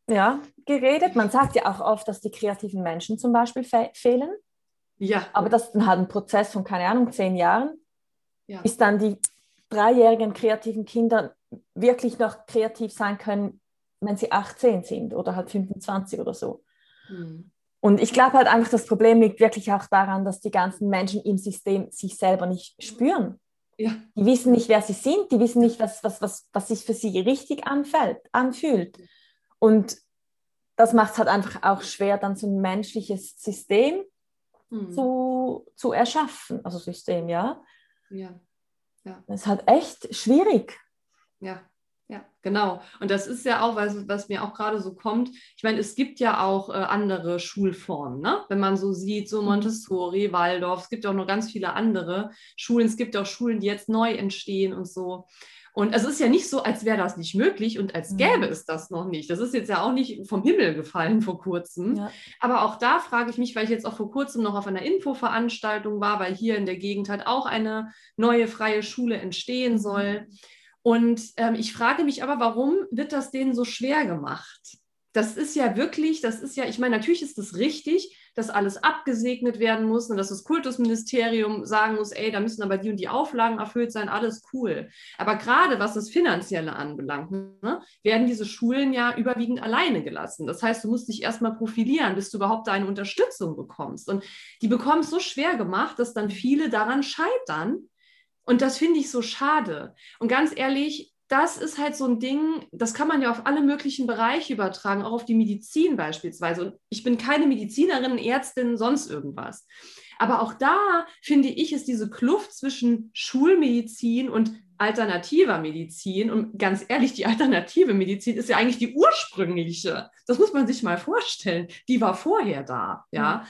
ja, geredet. Man sagt ja auch oft, dass die kreativen Menschen zum Beispiel fe fehlen. Ja. Aber das ist dann halt ein Prozess von, keine Ahnung, zehn Jahren, ja. bis dann die dreijährigen kreativen Kinder wirklich noch kreativ sein können, wenn sie 18 sind oder halt 25 oder so. Mhm. Und ich glaube halt einfach, das Problem liegt wirklich auch daran, dass die ganzen Menschen im System sich selber nicht spüren. Ja. Die wissen nicht, wer sie sind, die wissen nicht, was, was, was, was sich für sie richtig anfällt, anfühlt. Und das macht es halt einfach auch schwer, dann so ein menschliches System hm. zu, zu erschaffen. Also System, ja. Ja. Ja. Das ist halt echt schwierig. Ja, ja, genau. Und das ist ja auch, was, was mir auch gerade so kommt. Ich meine, es gibt ja auch äh, andere Schulformen, ne? Wenn man so sieht, so mhm. Montessori, Waldorf, es gibt auch noch ganz viele andere Schulen. Es gibt auch Schulen, die jetzt neu entstehen und so. Und es ist ja nicht so, als wäre das nicht möglich und als gäbe mhm. es das noch nicht. Das ist jetzt ja auch nicht vom Himmel gefallen vor kurzem. Ja. Aber auch da frage ich mich, weil ich jetzt auch vor kurzem noch auf einer Infoveranstaltung war, weil hier in der Gegend halt auch eine neue freie Schule entstehen mhm. soll. Und ähm, ich frage mich aber, warum wird das denen so schwer gemacht? Das ist ja wirklich, das ist ja, ich meine, natürlich ist es das richtig, dass alles abgesegnet werden muss und dass das Kultusministerium sagen muss, ey, da müssen aber die und die Auflagen erfüllt sein, alles cool. Aber gerade was das Finanzielle anbelangt, ne, werden diese Schulen ja überwiegend alleine gelassen. Das heißt, du musst dich erstmal profilieren, bis du überhaupt deine Unterstützung bekommst. Und die bekommen es so schwer gemacht, dass dann viele daran scheitern. Und das finde ich so schade. Und ganz ehrlich, das ist halt so ein Ding, das kann man ja auf alle möglichen Bereiche übertragen, auch auf die Medizin beispielsweise. Und ich bin keine Medizinerin, Ärztin, sonst irgendwas. Aber auch da finde ich, ist diese Kluft zwischen Schulmedizin und alternativer Medizin, und ganz ehrlich, die alternative Medizin ist ja eigentlich die ursprüngliche. Das muss man sich mal vorstellen. Die war vorher da, ja. Mhm.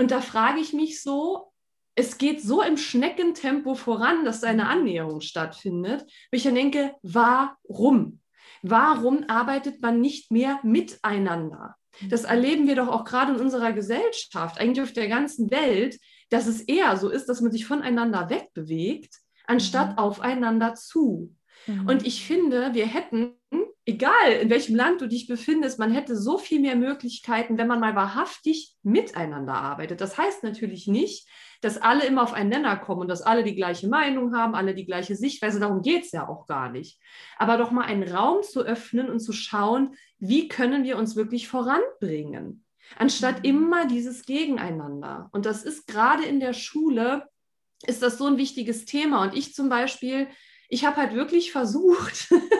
Und da frage ich mich so, es geht so im Schneckentempo voran, dass da eine Annäherung stattfindet, wo ich dann denke, warum? Warum arbeitet man nicht mehr miteinander? Das erleben wir doch auch gerade in unserer Gesellschaft, eigentlich auf der ganzen Welt, dass es eher so ist, dass man sich voneinander wegbewegt, anstatt mhm. aufeinander zu. Mhm. Und ich finde, wir hätten, egal in welchem Land du dich befindest, man hätte so viel mehr Möglichkeiten, wenn man mal wahrhaftig miteinander arbeitet. Das heißt natürlich nicht, dass alle immer auf einen Nenner kommen und dass alle die gleiche Meinung haben, alle die gleiche Sichtweise. Darum geht es ja auch gar nicht. Aber doch mal einen Raum zu öffnen und zu schauen, wie können wir uns wirklich voranbringen, anstatt mhm. immer dieses Gegeneinander. Und das ist gerade in der Schule, ist das so ein wichtiges Thema. Und ich zum Beispiel, ich habe halt wirklich versucht,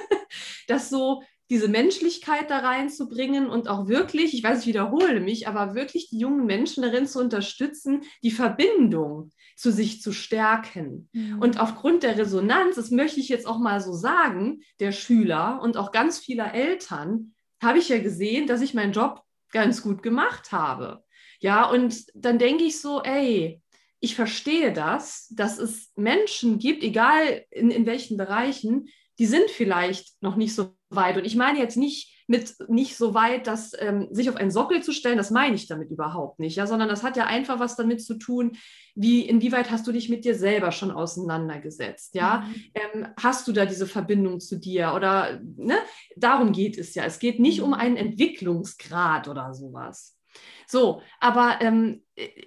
das so diese Menschlichkeit da reinzubringen und auch wirklich, ich weiß, ich wiederhole mich, aber wirklich die jungen Menschen darin zu unterstützen, die Verbindung zu sich zu stärken. Mhm. Und aufgrund der Resonanz, das möchte ich jetzt auch mal so sagen, der Schüler und auch ganz vieler Eltern, habe ich ja gesehen, dass ich meinen Job ganz gut gemacht habe. Ja, und dann denke ich so, ey, ich verstehe das, dass es Menschen gibt, egal in, in welchen Bereichen, die sind vielleicht noch nicht so weit. Und ich meine jetzt nicht mit nicht so weit, dass ähm, sich auf einen Sockel zu stellen, das meine ich damit überhaupt nicht, ja, sondern das hat ja einfach was damit zu tun, wie inwieweit hast du dich mit dir selber schon auseinandergesetzt, ja? Mhm. Ähm, hast du da diese Verbindung zu dir oder ne? Darum geht es ja. Es geht nicht um einen Entwicklungsgrad oder sowas. So, aber ähm,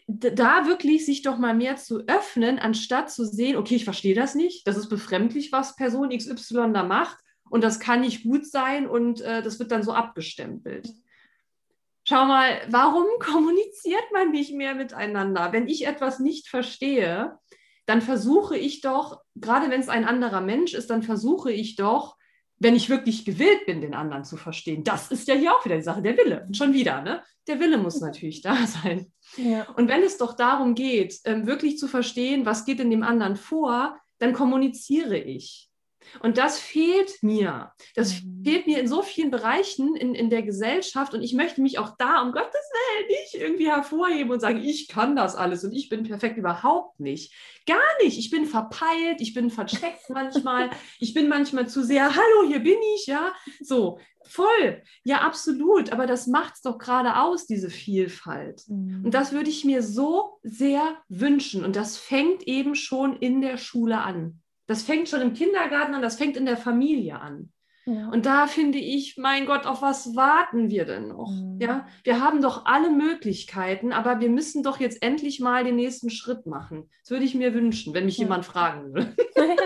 da wirklich sich doch mal mehr zu öffnen, anstatt zu sehen, okay, ich verstehe das nicht, das ist befremdlich, was Person XY da macht und das kann nicht gut sein und äh, das wird dann so abgestempelt. Schau mal, warum kommuniziert man nicht mehr miteinander? Wenn ich etwas nicht verstehe, dann versuche ich doch, gerade wenn es ein anderer Mensch ist, dann versuche ich doch, wenn ich wirklich gewillt bin, den anderen zu verstehen, das ist ja hier auch wieder die Sache, der Wille. Schon wieder, ne? Der Wille muss natürlich da sein. Ja. Und wenn es doch darum geht, ähm, wirklich zu verstehen, was geht in dem anderen vor, dann kommuniziere ich. Und das fehlt mir. Das mhm. fehlt mir in so vielen Bereichen in, in der Gesellschaft. Und ich möchte mich auch da, um Gottes Willen, nicht irgendwie hervorheben und sagen, ich kann das alles und ich bin perfekt. Überhaupt nicht. Gar nicht. Ich bin verpeilt, ich bin versteckt manchmal. ich bin manchmal zu sehr, hallo, hier bin ich, ja. So, voll. Ja, absolut. Aber das macht es doch gerade aus, diese Vielfalt. Mhm. Und das würde ich mir so sehr wünschen. Und das fängt eben schon in der Schule an. Das fängt schon im Kindergarten an, das fängt in der Familie an. Ja. Und da finde ich, mein Gott, auf was warten wir denn noch? Mhm. Ja, wir haben doch alle Möglichkeiten, aber wir müssen doch jetzt endlich mal den nächsten Schritt machen. Das würde ich mir wünschen, wenn mich ja. jemand fragen würde.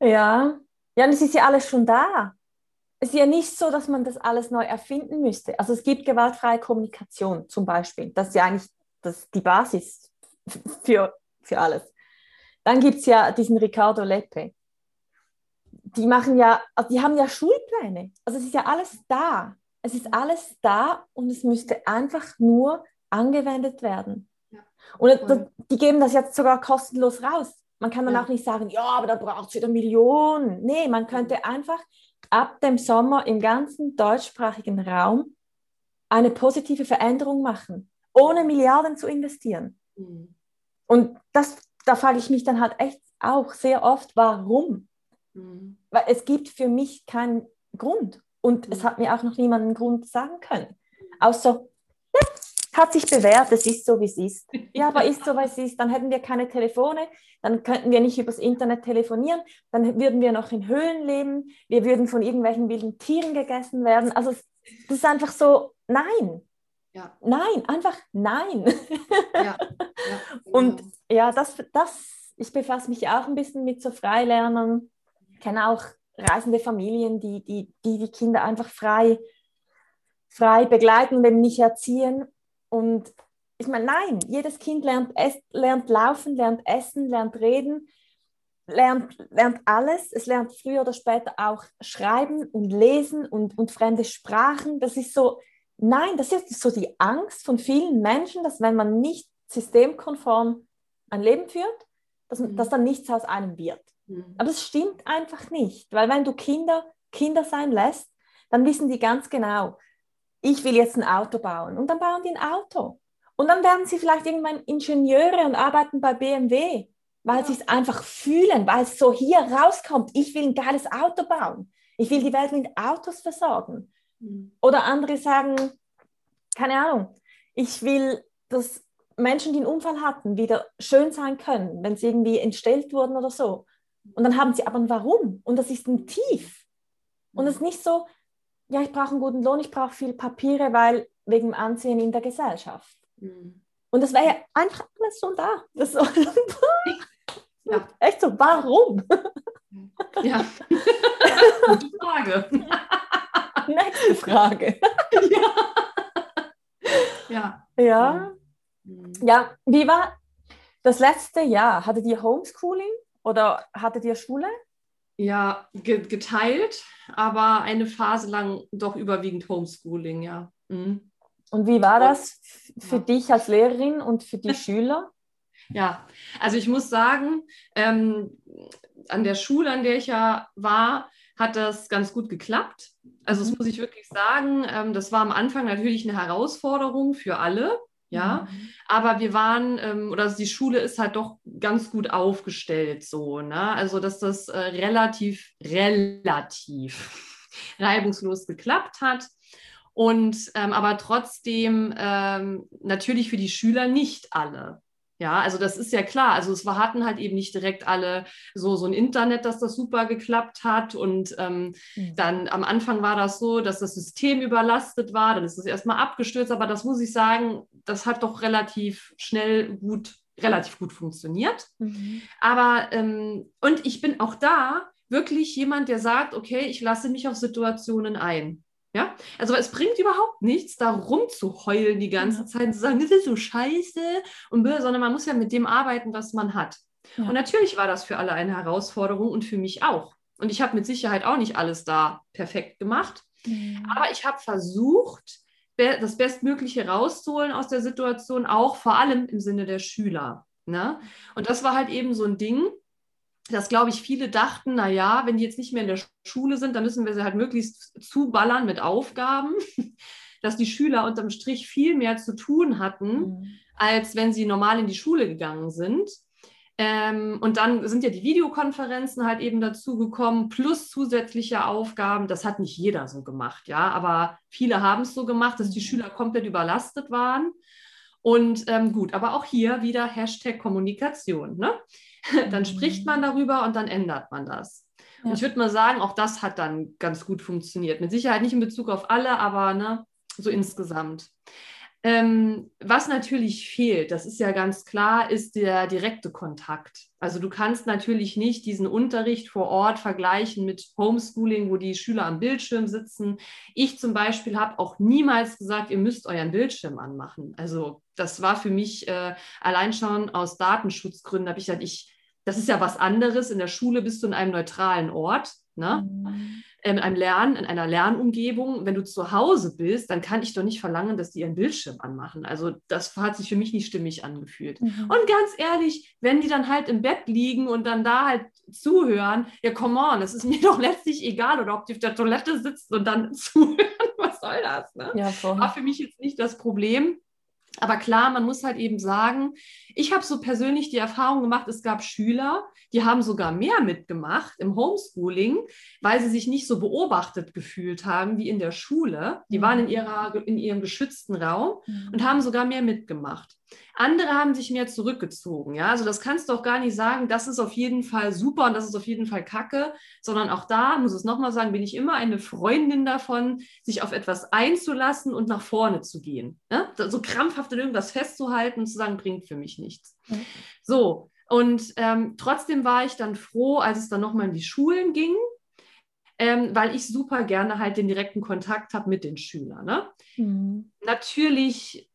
ja, ja, und es ist ja alles schon da. es ist ja nicht so, dass man das alles neu erfinden müsste. Also es gibt gewaltfreie Kommunikation zum Beispiel. Das ist ja eigentlich das, die Basis für, für alles. Dann gibt es ja diesen Riccardo Leppe. Die machen ja, also die haben ja Schulpläne. Also es ist ja alles da. Es ist alles da und es müsste einfach nur angewendet werden. Ja. Und das, die geben das jetzt sogar kostenlos raus. Man kann dann ja. auch nicht sagen, ja, aber da braucht es wieder Millionen. Nee, man könnte einfach ab dem Sommer im ganzen deutschsprachigen Raum eine positive Veränderung machen, ohne Milliarden zu investieren. Mhm. Und das, da frage ich mich dann halt echt auch sehr oft, warum? Mhm. Weil es gibt für mich keinen Grund. Und mhm. es hat mir auch noch niemand einen Grund sagen können. Außer, ja, hat sich bewährt, es ist so, wie es ist. Ja, aber ist so, wie es ist. Dann hätten wir keine Telefone, dann könnten wir nicht übers Internet telefonieren, dann würden wir noch in Höhlen leben, wir würden von irgendwelchen wilden Tieren gegessen werden. Also das ist einfach so, nein. Ja. Nein, einfach nein. Ja, genau. Und ja, das, das, ich befasse mich auch ein bisschen mit so Freilernern, kenne auch reisende Familien, die die, die, die Kinder einfach frei, frei begleiten und eben nicht erziehen. Und ich meine, nein, jedes Kind lernt, es, lernt laufen, lernt essen, lernt reden, lernt, lernt alles. Es lernt früher oder später auch schreiben und lesen und, und fremde Sprachen. Das ist so, nein, das ist so die Angst von vielen Menschen, dass wenn man nicht systemkonform ein Leben führt, dass, mhm. dass dann nichts aus einem wird. Mhm. Aber es stimmt einfach nicht, weil wenn du Kinder Kinder sein lässt, dann wissen die ganz genau, ich will jetzt ein Auto bauen. Und dann bauen die ein Auto. Und dann werden sie vielleicht irgendwann Ingenieure und arbeiten bei BMW, weil ja. sie es einfach fühlen, weil es so hier rauskommt, ich will ein geiles Auto bauen. Ich will die Welt mit Autos versorgen. Mhm. Oder andere sagen, keine Ahnung, ich will, dass Menschen, die einen Unfall hatten, wieder schön sein können, wenn sie irgendwie entstellt wurden oder so. Und dann haben sie aber ein Warum. Und das ist ein Tief. Und es ist nicht so, ja, ich brauche einen guten Lohn, ich brauche viel Papiere, weil wegen dem Ansehen in der Gesellschaft. Mhm. Und das wäre ja einfach alles so da. Das so, ja. Echt so, warum? Ja. Gute Frage. Nächste Frage. ja. Ja. Ja. Ja, wie war das letzte Jahr? Hattet ihr Homeschooling oder hattet ihr Schule? Ja, geteilt, aber eine Phase lang doch überwiegend Homeschooling, ja. Mhm. Und wie war das für ja. dich als Lehrerin und für die Schüler? Ja, also ich muss sagen, ähm, an der Schule, an der ich ja war, hat das ganz gut geklappt. Also das mhm. muss ich wirklich sagen. Ähm, das war am Anfang natürlich eine Herausforderung für alle. Ja, mhm. aber wir waren, ähm, oder die Schule ist halt doch ganz gut aufgestellt, so, ne? Also, dass das äh, relativ, relativ reibungslos geklappt hat. Und ähm, aber trotzdem ähm, natürlich für die Schüler nicht alle. Ja, also das ist ja klar. Also es war, hatten halt eben nicht direkt alle so, so ein Internet, dass das super geklappt hat. Und ähm, mhm. dann am Anfang war das so, dass das System überlastet war. Dann ist es erstmal abgestürzt. Aber das muss ich sagen, das hat doch relativ schnell gut, relativ gut funktioniert. Mhm. Aber ähm, und ich bin auch da wirklich jemand, der sagt, okay, ich lasse mich auf Situationen ein. Ja, also es bringt überhaupt nichts, da rumzuheulen die ganze. Zeit und zu sagen, das ist so scheiße und böse, sondern man muss ja mit dem arbeiten, was man hat. Ja. Und natürlich war das für alle eine Herausforderung und für mich auch. Und ich habe mit Sicherheit auch nicht alles da perfekt gemacht. Mhm. Aber ich habe versucht, das Bestmögliche rauszuholen aus der Situation, auch vor allem im Sinne der Schüler. Ne? Und das war halt eben so ein Ding, dass, glaube ich, viele dachten, naja, wenn die jetzt nicht mehr in der Schule sind, dann müssen wir sie halt möglichst zuballern mit Aufgaben, dass die Schüler unterm Strich viel mehr zu tun hatten, mhm. als wenn sie normal in die Schule gegangen sind. Ähm, und dann sind ja die Videokonferenzen halt eben dazu gekommen, plus zusätzliche Aufgaben. Das hat nicht jeder so gemacht, ja, aber viele haben es so gemacht, dass die mhm. Schüler komplett überlastet waren. Und ähm, gut, aber auch hier wieder Hashtag Kommunikation. Ne? dann spricht man darüber und dann ändert man das. Ja. Und ich würde mal sagen, auch das hat dann ganz gut funktioniert. Mit Sicherheit nicht in Bezug auf alle, aber ne, so insgesamt. Ähm, was natürlich fehlt, das ist ja ganz klar, ist der direkte Kontakt. Also du kannst natürlich nicht diesen Unterricht vor Ort vergleichen mit Homeschooling, wo die Schüler am Bildschirm sitzen. Ich zum Beispiel habe auch niemals gesagt, ihr müsst euren Bildschirm anmachen. Also das war für mich äh, allein schon aus Datenschutzgründen, habe ich gesagt, ich, das ist ja was anderes. In der Schule bist du in einem neutralen Ort. Ne? Mhm in einem Lernen, in einer Lernumgebung, wenn du zu Hause bist, dann kann ich doch nicht verlangen, dass die ihren Bildschirm anmachen. Also das hat sich für mich nicht stimmig angefühlt. Mhm. Und ganz ehrlich, wenn die dann halt im Bett liegen und dann da halt zuhören, ja, come on, es ist mir doch letztlich egal, oder ob die auf der Toilette sitzen und dann zuhören, was soll das? Ne? Ja, War für mich jetzt nicht das Problem. Aber klar, man muss halt eben sagen, ich habe so persönlich die Erfahrung gemacht, es gab Schüler, die haben sogar mehr mitgemacht im Homeschooling, weil sie sich nicht so beobachtet gefühlt haben wie in der Schule. Die waren in, mhm. ihrer, in ihrem geschützten Raum mhm. und haben sogar mehr mitgemacht. Andere haben sich mehr zurückgezogen. Ja, also das kannst du auch gar nicht sagen, das ist auf jeden Fall super und das ist auf jeden Fall Kacke, sondern auch da, muss es nochmal sagen, bin ich immer eine Freundin davon, sich auf etwas einzulassen und nach vorne zu gehen. Ja? So krampfhaft in irgendwas festzuhalten und zu sagen, bringt für mich nichts. Mhm. So, und ähm, trotzdem war ich dann froh, als es dann nochmal in die Schulen ging, ähm, weil ich super gerne halt den direkten Kontakt habe mit den Schülern. Ne? Mhm. Natürlich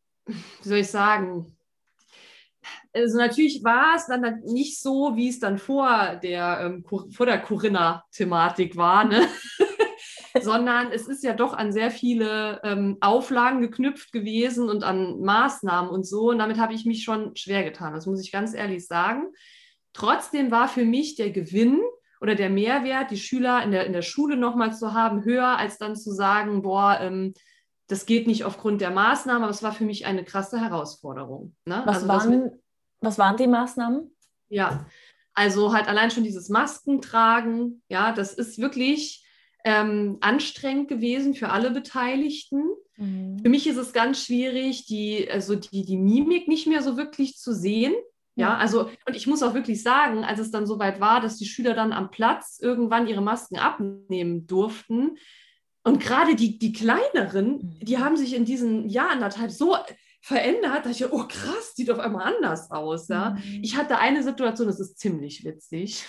wie soll ich sagen, also natürlich war es dann nicht so, wie es dann vor der, ähm, vor der Corinna-Thematik war, ne? sondern es ist ja doch an sehr viele ähm, Auflagen geknüpft gewesen und an Maßnahmen und so. Und damit habe ich mich schon schwer getan, das muss ich ganz ehrlich sagen. Trotzdem war für mich der Gewinn oder der Mehrwert, die Schüler in der, in der Schule nochmal zu haben, höher, als dann zu sagen, boah, ähm, das geht nicht aufgrund der Maßnahmen, aber es war für mich eine krasse Herausforderung. Ne? Was, also waren, mit, was waren die Maßnahmen? Ja, also halt allein schon dieses Masken tragen, ja, das ist wirklich ähm, anstrengend gewesen für alle Beteiligten. Mhm. Für mich ist es ganz schwierig, die, also die, die Mimik nicht mehr so wirklich zu sehen. Ja, also, und ich muss auch wirklich sagen, als es dann soweit war, dass die Schüler dann am Platz irgendwann ihre Masken abnehmen durften, und gerade die, die kleineren, die haben sich in diesen Jahr anderthalb so verändert, dass ich, oh krass, sieht auf einmal anders aus. Ja? Mhm. Ich hatte eine Situation, das ist ziemlich witzig.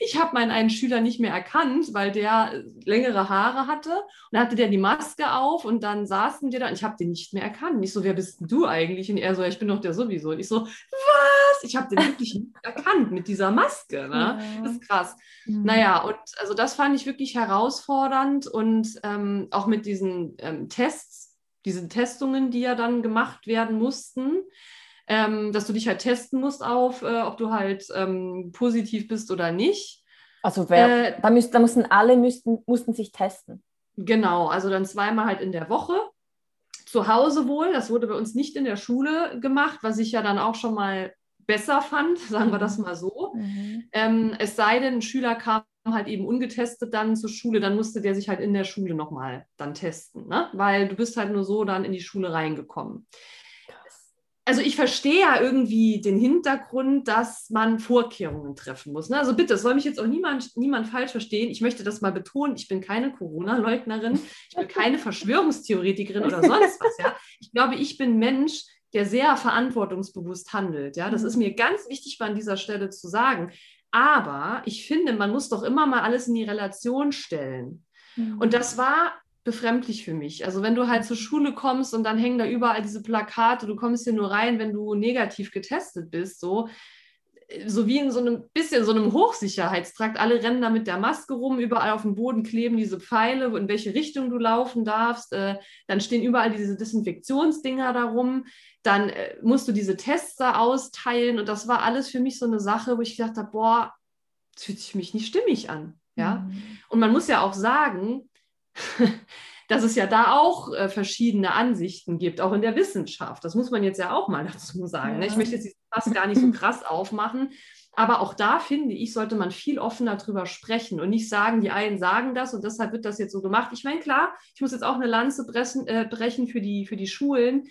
Ich habe meinen einen Schüler nicht mehr erkannt, weil der längere Haare hatte. Und dann hatte der die Maske auf und dann saßen wir da und ich habe den nicht mehr erkannt. Ich so, wer bist du eigentlich? Und er so, ich bin doch der sowieso. Und ich so, was? Ich habe den wirklich nicht erkannt mit dieser Maske. Ne? Ja. Das ist krass. Mhm. Naja, und also das fand ich wirklich herausfordernd und ähm, auch mit diesen ähm, Tests, diesen Testungen, die ja dann gemacht werden mussten ähm, dass du dich halt testen musst auf, äh, ob du halt ähm, positiv bist oder nicht. Also wer, äh, da, müß, da mussten alle müssten, mussten sich testen. Genau, also dann zweimal halt in der Woche. Zu Hause wohl, das wurde bei uns nicht in der Schule gemacht, was ich ja dann auch schon mal besser fand, sagen wir das mal so. Mhm. Ähm, es sei denn, ein Schüler kam halt eben ungetestet dann zur Schule, dann musste der sich halt in der Schule nochmal dann testen, ne? weil du bist halt nur so dann in die Schule reingekommen also ich verstehe ja irgendwie den Hintergrund, dass man Vorkehrungen treffen muss. Ne? Also bitte, es soll mich jetzt auch niemand, niemand falsch verstehen. Ich möchte das mal betonen. Ich bin keine Corona-Leugnerin. Ich bin keine Verschwörungstheoretikerin oder sonst was. Ja? Ich glaube, ich bin Mensch, der sehr verantwortungsbewusst handelt. Ja? Das ist mir ganz wichtig an dieser Stelle zu sagen. Aber ich finde, man muss doch immer mal alles in die Relation stellen. Mhm. Und das war befremdlich für mich. Also wenn du halt zur Schule kommst und dann hängen da überall diese Plakate, du kommst hier nur rein, wenn du negativ getestet bist, so, so wie in so einem bisschen so einem Hochsicherheitstrakt. Alle rennen da mit der Maske rum, überall auf dem Boden kleben diese Pfeile, in welche Richtung du laufen darfst. Äh, dann stehen überall diese Desinfektionsdinger da rum. Dann äh, musst du diese Tests da austeilen. Und das war alles für mich so eine Sache, wo ich gedacht habe, boah, das fühlt sich für mich nicht stimmig an. Ja? Mhm. Und man muss ja auch sagen, dass es ja da auch äh, verschiedene Ansichten gibt, auch in der Wissenschaft. Das muss man jetzt ja auch mal dazu sagen. Ne? Ich möchte jetzt Pass gar nicht so krass aufmachen, aber auch da finde ich, sollte man viel offener drüber sprechen und nicht sagen, die einen sagen das und deshalb wird das jetzt so gemacht. Ich meine, klar, ich muss jetzt auch eine Lanze brechen, äh, brechen für, die, für die Schulen.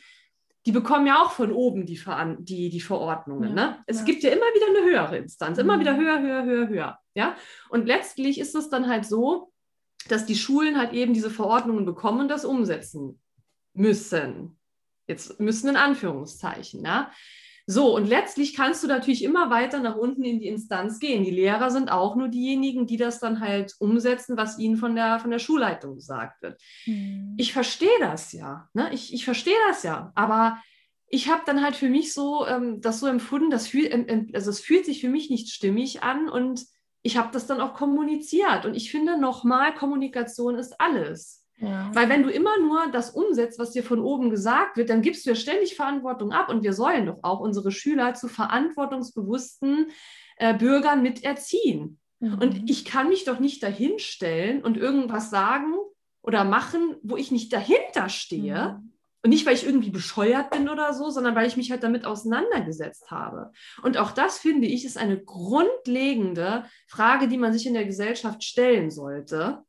Die bekommen ja auch von oben die, Ver die, die Verordnungen. Ja, ne? Es ja. gibt ja immer wieder eine höhere Instanz, immer wieder mhm. höher, höher, höher, höher. Ja? Und letztlich ist es dann halt so, dass die Schulen halt eben diese Verordnungen bekommen und das umsetzen müssen. Jetzt müssen in Anführungszeichen. Ne? So, und letztlich kannst du natürlich immer weiter nach unten in die Instanz gehen. Die Lehrer sind auch nur diejenigen, die das dann halt umsetzen, was ihnen von der, von der Schulleitung gesagt wird. Mhm. Ich verstehe das ja. Ne? Ich, ich verstehe das ja. Aber ich habe dann halt für mich so ähm, das so empfunden, das fühl, ähm, also es fühlt sich für mich nicht stimmig an und ich habe das dann auch kommuniziert. Und ich finde nochmal, Kommunikation ist alles. Ja. Weil wenn du immer nur das umsetzt, was dir von oben gesagt wird, dann gibst du ja ständig Verantwortung ab. Und wir sollen doch auch unsere Schüler zu verantwortungsbewussten äh, Bürgern mit erziehen. Mhm. Und ich kann mich doch nicht dahinstellen und irgendwas sagen oder machen, wo ich nicht dahinter stehe. Mhm. Und nicht, weil ich irgendwie bescheuert bin oder so, sondern weil ich mich halt damit auseinandergesetzt habe. Und auch das, finde ich, ist eine grundlegende Frage, die man sich in der Gesellschaft stellen sollte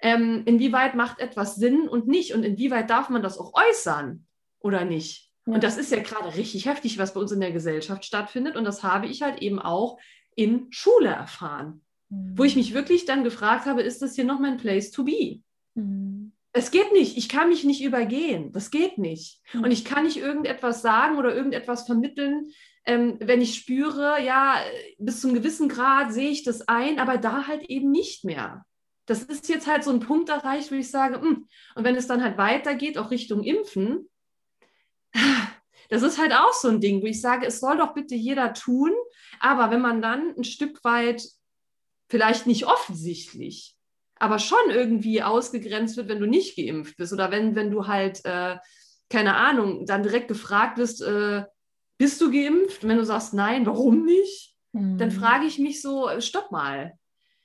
ähm, inwieweit macht etwas Sinn und nicht und inwieweit darf man das auch äußern oder nicht. Ja. Und das ist ja gerade richtig heftig, was bei uns in der Gesellschaft stattfindet und das habe ich halt eben auch in Schule erfahren, mhm. wo ich mich wirklich dann gefragt habe, ist das hier noch mein Place to be? Mhm. Es geht nicht. Ich kann mich nicht übergehen. Das geht nicht. Mhm. Und ich kann nicht irgendetwas sagen oder irgendetwas vermitteln, ähm, wenn ich spüre, ja, bis zum gewissen Grad sehe ich das ein, aber da halt eben nicht mehr das ist jetzt halt so ein Punkt erreicht, wo ich sage, mh. Hm, und wenn es dann halt weitergeht, auch Richtung Impfen, das ist halt auch so ein Ding, wo ich sage, es soll doch bitte jeder tun, aber wenn man dann ein Stück weit, vielleicht nicht offensichtlich, aber schon irgendwie ausgegrenzt wird, wenn du nicht geimpft bist oder wenn, wenn du halt, äh, keine Ahnung, dann direkt gefragt wirst, äh, bist du geimpft? Und wenn du sagst, nein, warum nicht? Mhm. Dann frage ich mich so, äh, stopp mal.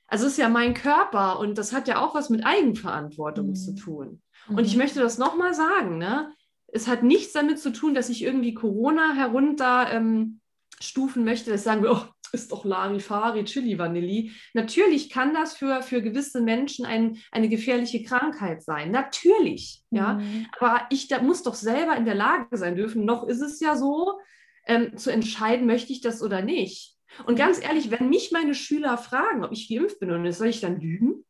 Also es ist ja mein Körper und das hat ja auch was mit Eigenverantwortung mhm. zu tun. Und mhm. ich möchte das nochmal sagen, ne? es hat nichts damit zu tun, dass ich irgendwie Corona herunter ähm, stufen möchte, dass sagen wir, oh, ist doch Larifari, Chili Vanilli. Natürlich kann das für, für gewisse Menschen ein, eine gefährliche Krankheit sein. Natürlich. Mhm. Ja. Aber ich da muss doch selber in der Lage sein dürfen. Noch ist es ja so, ähm, zu entscheiden, möchte ich das oder nicht. Und ganz ehrlich, wenn mich meine Schüler fragen, ob ich geimpft bin, und soll ich dann lügen?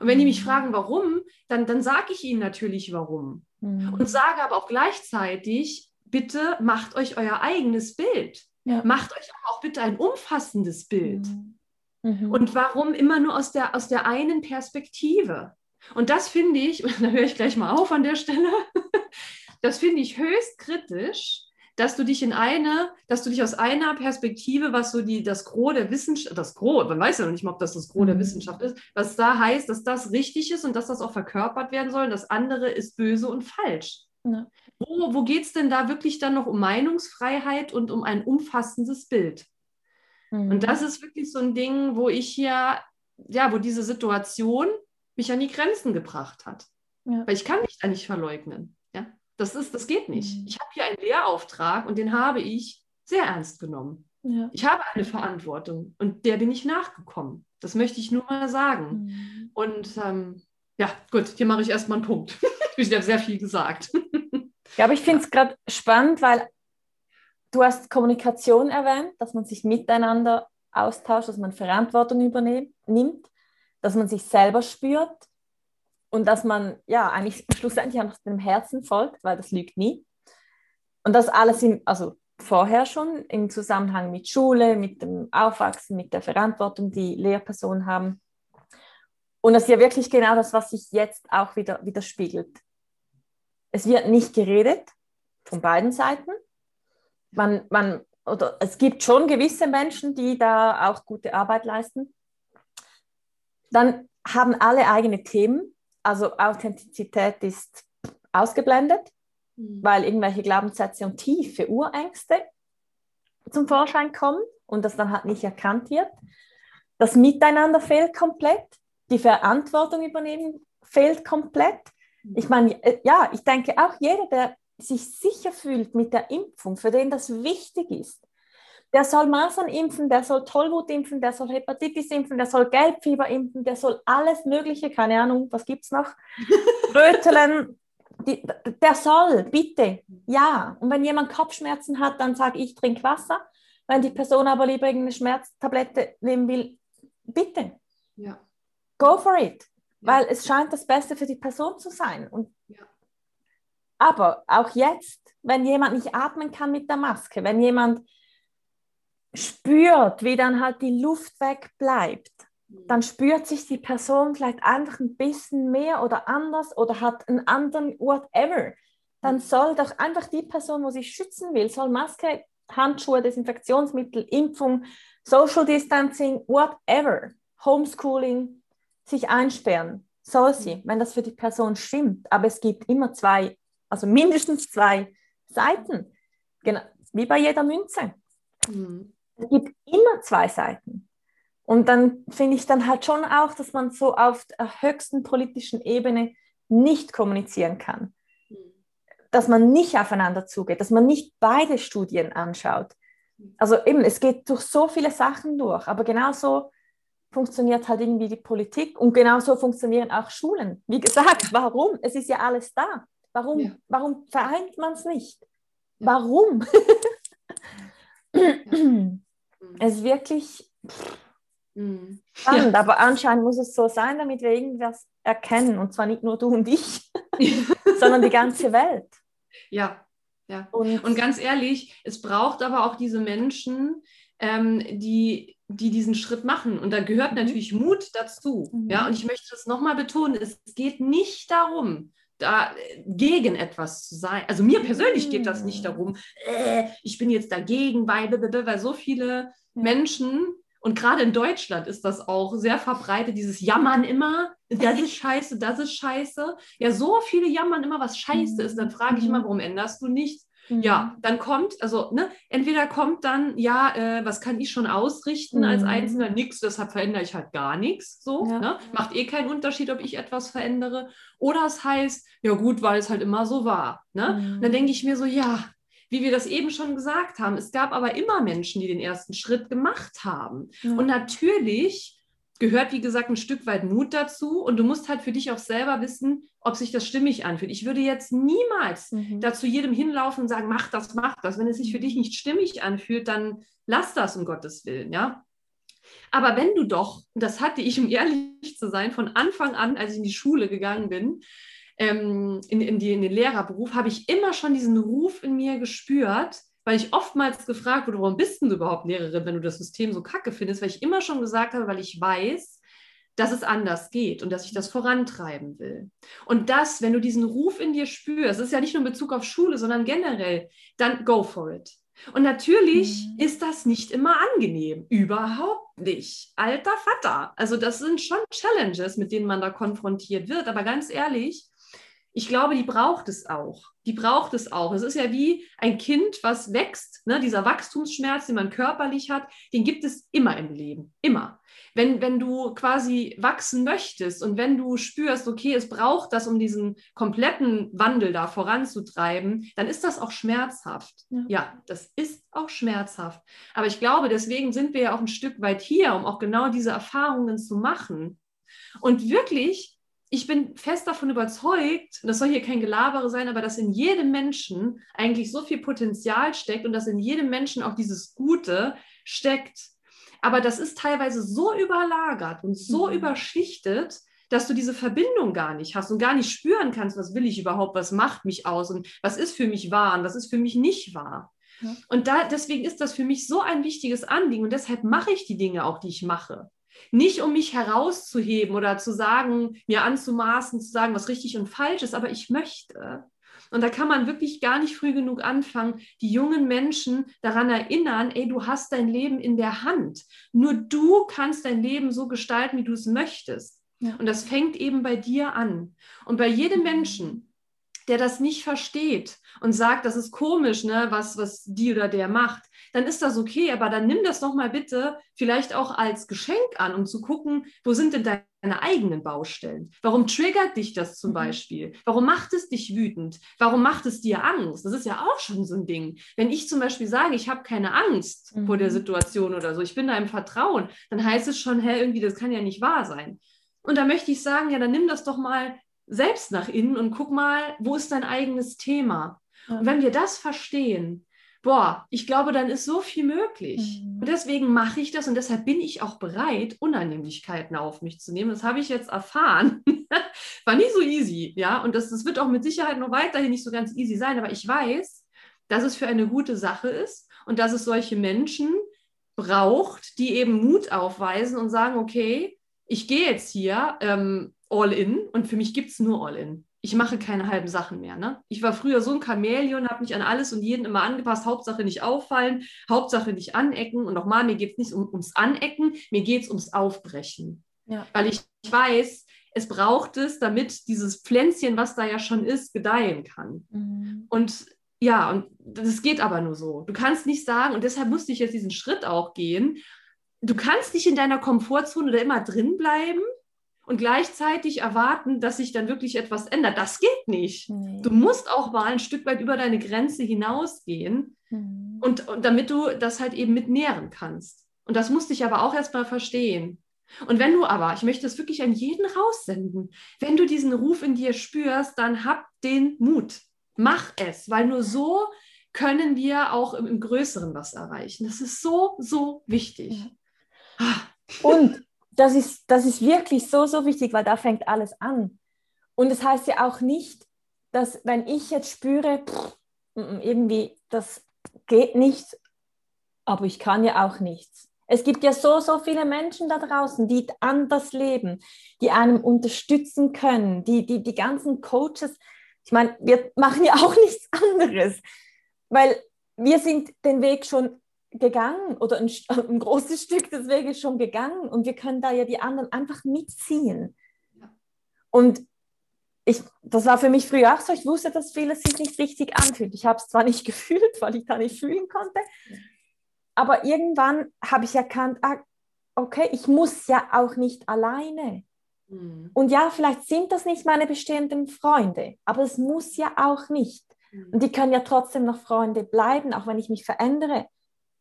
Und wenn die mich mhm. fragen, warum, dann, dann sage ich ihnen natürlich, warum. Mhm. Und sage aber auch gleichzeitig, bitte macht euch euer eigenes Bild. Ja. Macht euch auch bitte ein umfassendes Bild. Mhm. mhm. Und warum immer nur aus der, aus der einen Perspektive? Und das finde ich, da höre ich gleich mal auf an der Stelle, das finde ich höchst kritisch, dass du dich in eine, dass du dich aus einer Perspektive, was so die, das Gros der Wissenschaft, das Gros, man weiß ja noch nicht mal, ob das das Gros der mhm. Wissenschaft ist, was da heißt, dass das richtig ist und dass das auch verkörpert werden soll, das andere ist böse und falsch. Ja. Wo, wo geht es denn da wirklich dann noch um Meinungsfreiheit und um ein umfassendes Bild? Mhm. Und das ist wirklich so ein Ding, wo ich hier, ja, wo diese Situation mich an die Grenzen gebracht hat. Ja. Weil ich kann mich da nicht verleugnen. Das, ist, das geht nicht. Mhm. Ich habe hier einen Lehrauftrag und den habe ich sehr ernst genommen. Ja. Ich habe eine Verantwortung und der bin ich nachgekommen. Das möchte ich nur mal sagen. Mhm. Und ähm, ja, gut, hier mache ich erstmal einen Punkt. ich habe sehr viel gesagt. Ja, aber ich finde es gerade spannend, weil du hast Kommunikation erwähnt, dass man sich miteinander austauscht, dass man Verantwortung übernimmt, dass man sich selber spürt und dass man ja eigentlich schlussendlich einfach dem Herzen folgt, weil das lügt nie. Und das alles in, also vorher schon im Zusammenhang mit Schule, mit dem Aufwachsen, mit der Verantwortung, die Lehrpersonen haben. Und das ist ja wirklich genau das, was sich jetzt auch wieder widerspiegelt. Es wird nicht geredet von beiden Seiten. Man, man, oder es gibt schon gewisse Menschen, die da auch gute Arbeit leisten. Dann haben alle eigene Themen also Authentizität ist ausgeblendet, mhm. weil irgendwelche Glaubenssätze und tiefe Urängste zum Vorschein kommen und das dann halt nicht erkannt wird. Das Miteinander fehlt komplett, die Verantwortung übernehmen fehlt komplett. Ich meine, äh, ja, ich denke auch jeder, der sich sicher fühlt mit der Impfung, für den das wichtig ist, der soll Masern impfen, der soll Tollwut impfen, der soll Hepatitis impfen, der soll Gelbfieber impfen, der soll alles Mögliche, keine Ahnung, was gibt es noch? Röteln, die, der soll, bitte, ja. Und wenn jemand Kopfschmerzen hat, dann sage ich, trink Wasser. Wenn die Person aber lieber irgendeine Schmerztablette nehmen will, bitte. Ja. Go for it. Weil es scheint das Beste für die Person zu sein. Und ja. Aber auch jetzt, wenn jemand nicht atmen kann mit der Maske, wenn jemand spürt, wie dann halt die Luft wegbleibt, dann spürt sich die Person vielleicht einfach ein bisschen mehr oder anders oder hat einen anderen whatever. Dann soll doch einfach die Person, wo sie schützen will, soll Maske, Handschuhe, Desinfektionsmittel, Impfung, Social Distancing, whatever, Homeschooling, sich einsperren. Soll sie, wenn das für die Person stimmt. Aber es gibt immer zwei, also mindestens zwei Seiten. Genau, wie bei jeder Münze. Mhm. Es gibt immer zwei Seiten. Und dann finde ich dann halt schon auch, dass man so auf der höchsten politischen Ebene nicht kommunizieren kann. Dass man nicht aufeinander zugeht, dass man nicht beide Studien anschaut. Also eben, es geht durch so viele Sachen durch, aber genauso funktioniert halt irgendwie die Politik und genauso funktionieren auch Schulen. Wie gesagt, warum? Es ist ja alles da. Warum, ja. warum vereint man es nicht? Warum? es ist wirklich. Mhm. Spannend, ja. aber anscheinend muss es so sein, damit wir irgendwas erkennen. Und zwar nicht nur du und ich, sondern die ganze Welt. Ja, ja. Und, und, ganz ehrlich, es braucht aber auch diese Menschen, ähm, die, die diesen Schritt machen. Und da gehört mhm. natürlich Mut dazu. Mhm. Ja, und ich möchte das nochmal betonen: Es geht nicht darum, da gegen etwas zu sein. Also mir persönlich geht das nicht mhm. darum, äh, ich bin jetzt dagegen, weil, weil so viele Menschen und gerade in Deutschland ist das auch sehr verbreitet, dieses Jammern immer, das ist scheiße, das ist scheiße. Ja, so viele jammern immer, was scheiße ist. Dann frage ich immer, mhm. warum änderst du nichts? Ja, mhm. dann kommt, also ne, entweder kommt dann, ja, äh, was kann ich schon ausrichten mhm. als Einzelner? Nix, deshalb verändere ich halt gar nichts. So, ja. ne? macht eh keinen Unterschied, ob ich etwas verändere. Oder es heißt, ja gut, weil es halt immer so war. Ne? Mhm. Dann denke ich mir so, ja, wie wir das eben schon gesagt haben, es gab aber immer Menschen, die den ersten Schritt gemacht haben. Ja. Und natürlich gehört, wie gesagt, ein Stück weit Mut dazu. Und du musst halt für dich auch selber wissen, ob sich das stimmig anfühlt. Ich würde jetzt niemals mhm. dazu jedem hinlaufen und sagen, mach das, mach das. Wenn es sich für dich nicht stimmig anfühlt, dann lass das um Gottes Willen, ja. Aber wenn du doch, das hatte ich, um ehrlich zu sein, von Anfang an, als ich in die Schule gegangen bin, ähm, in, in, die, in den Lehrerberuf, habe ich immer schon diesen Ruf in mir gespürt, weil ich oftmals gefragt wurde, warum bist du überhaupt Lehrerin, wenn du das System so kacke findest, weil ich immer schon gesagt habe, weil ich weiß, dass es anders geht und dass ich das vorantreiben will. Und das, wenn du diesen Ruf in dir spürst, das ist ja nicht nur in Bezug auf Schule, sondern generell, dann go for it. Und natürlich mhm. ist das nicht immer angenehm. Überhaupt nicht. Alter Vater. Also das sind schon Challenges, mit denen man da konfrontiert wird. Aber ganz ehrlich, ich glaube, die braucht es auch. Die braucht es auch. Es ist ja wie ein Kind, was wächst. Ne? Dieser Wachstumsschmerz, den man körperlich hat, den gibt es immer im Leben. Immer. Wenn, wenn du quasi wachsen möchtest und wenn du spürst, okay, es braucht das, um diesen kompletten Wandel da voranzutreiben, dann ist das auch schmerzhaft. Ja. ja, das ist auch schmerzhaft. Aber ich glaube, deswegen sind wir ja auch ein Stück weit hier, um auch genau diese Erfahrungen zu machen. Und wirklich ich bin fest davon überzeugt, das soll hier kein Gelabere sein, aber dass in jedem Menschen eigentlich so viel Potenzial steckt und dass in jedem Menschen auch dieses Gute steckt. Aber das ist teilweise so überlagert und so mhm. überschichtet, dass du diese Verbindung gar nicht hast und gar nicht spüren kannst, was will ich überhaupt, was macht mich aus und was ist für mich wahr und was ist für mich nicht wahr. Ja. Und da, deswegen ist das für mich so ein wichtiges Anliegen und deshalb mache ich die Dinge auch, die ich mache. Nicht um mich herauszuheben oder zu sagen, mir anzumaßen, zu sagen, was richtig und falsch ist, aber ich möchte. Und da kann man wirklich gar nicht früh genug anfangen, die jungen Menschen daran erinnern, ey, du hast dein Leben in der Hand. Nur du kannst dein Leben so gestalten, wie du es möchtest. Ja. Und das fängt eben bei dir an. Und bei jedem mhm. Menschen, der das nicht versteht und sagt, das ist komisch, ne, was, was die oder der macht, dann ist das okay, aber dann nimm das doch mal bitte vielleicht auch als Geschenk an, um zu gucken, wo sind denn deine eigenen Baustellen? Warum triggert dich das zum mhm. Beispiel? Warum macht es dich wütend? Warum macht es dir Angst? Das ist ja auch schon so ein Ding. Wenn ich zum Beispiel sage, ich habe keine Angst mhm. vor der mhm. Situation oder so, ich bin da im Vertrauen, dann heißt es schon, hä, irgendwie, das kann ja nicht wahr sein. Und da möchte ich sagen, ja, dann nimm das doch mal selbst nach innen und guck mal, wo ist dein eigenes Thema? Und wenn wir das verstehen, boah, ich glaube, dann ist so viel möglich. Mhm. Und deswegen mache ich das und deshalb bin ich auch bereit, Unannehmlichkeiten auf mich zu nehmen. Das habe ich jetzt erfahren. war nicht so easy, ja. Und das, das wird auch mit Sicherheit noch weiterhin nicht so ganz easy sein. Aber ich weiß, dass es für eine gute Sache ist und dass es solche Menschen braucht, die eben Mut aufweisen und sagen, okay, ich gehe jetzt hier ähm, all in und für mich gibt es nur all in. Ich mache keine halben Sachen mehr. Ne? Ich war früher so ein Chamäleon, habe mich an alles und jeden immer angepasst. Hauptsache nicht auffallen, Hauptsache nicht anecken. Und nochmal, mir geht es nicht um, ums Anecken, mir geht es ums Aufbrechen. Ja. Weil ich weiß, es braucht es, damit dieses Pflänzchen, was da ja schon ist, gedeihen kann. Mhm. Und ja, und das geht aber nur so. Du kannst nicht sagen, und deshalb musste ich jetzt diesen Schritt auch gehen, du kannst nicht in deiner Komfortzone da immer drin bleiben und gleichzeitig erwarten, dass sich dann wirklich etwas ändert. Das geht nicht. Nee. Du musst auch mal ein Stück weit über deine Grenze hinausgehen mhm. und, und damit du das halt eben mit nähren kannst. Und das musste ich aber auch erstmal verstehen. Und wenn du aber, ich möchte das wirklich an jeden raussenden, wenn du diesen Ruf in dir spürst, dann hab den Mut. Mach es, weil nur so können wir auch im, im Größeren was erreichen. Das ist so, so wichtig. Ja. Und das ist, das ist wirklich so, so wichtig, weil da fängt alles an. Und das heißt ja auch nicht, dass wenn ich jetzt spüre, pff, irgendwie, das geht nicht, aber ich kann ja auch nichts. Es gibt ja so, so viele Menschen da draußen, die anders leben, die einem unterstützen können, die, die, die ganzen Coaches, ich meine, wir machen ja auch nichts anderes, weil wir sind den Weg schon gegangen oder ein, ein, großes Stück des Weges schon gegangen und wir können da ja die anderen einfach mitziehen. Ja. Und ich, das war für mich früher auch so, ich wusste, dass vieles sich nicht richtig anfühlt. Ich habe es zwar nicht gefühlt, weil ich da nicht fühlen konnte, aber irgendwann habe ich erkannt, ah, okay, ich muss ja auch nicht alleine. Mhm. Und ja, vielleicht sind das nicht meine bestehenden Freunde, aber es muss ja auch nicht. Mhm. Und die können ja trotzdem noch Freunde bleiben, auch wenn ich mich verändere.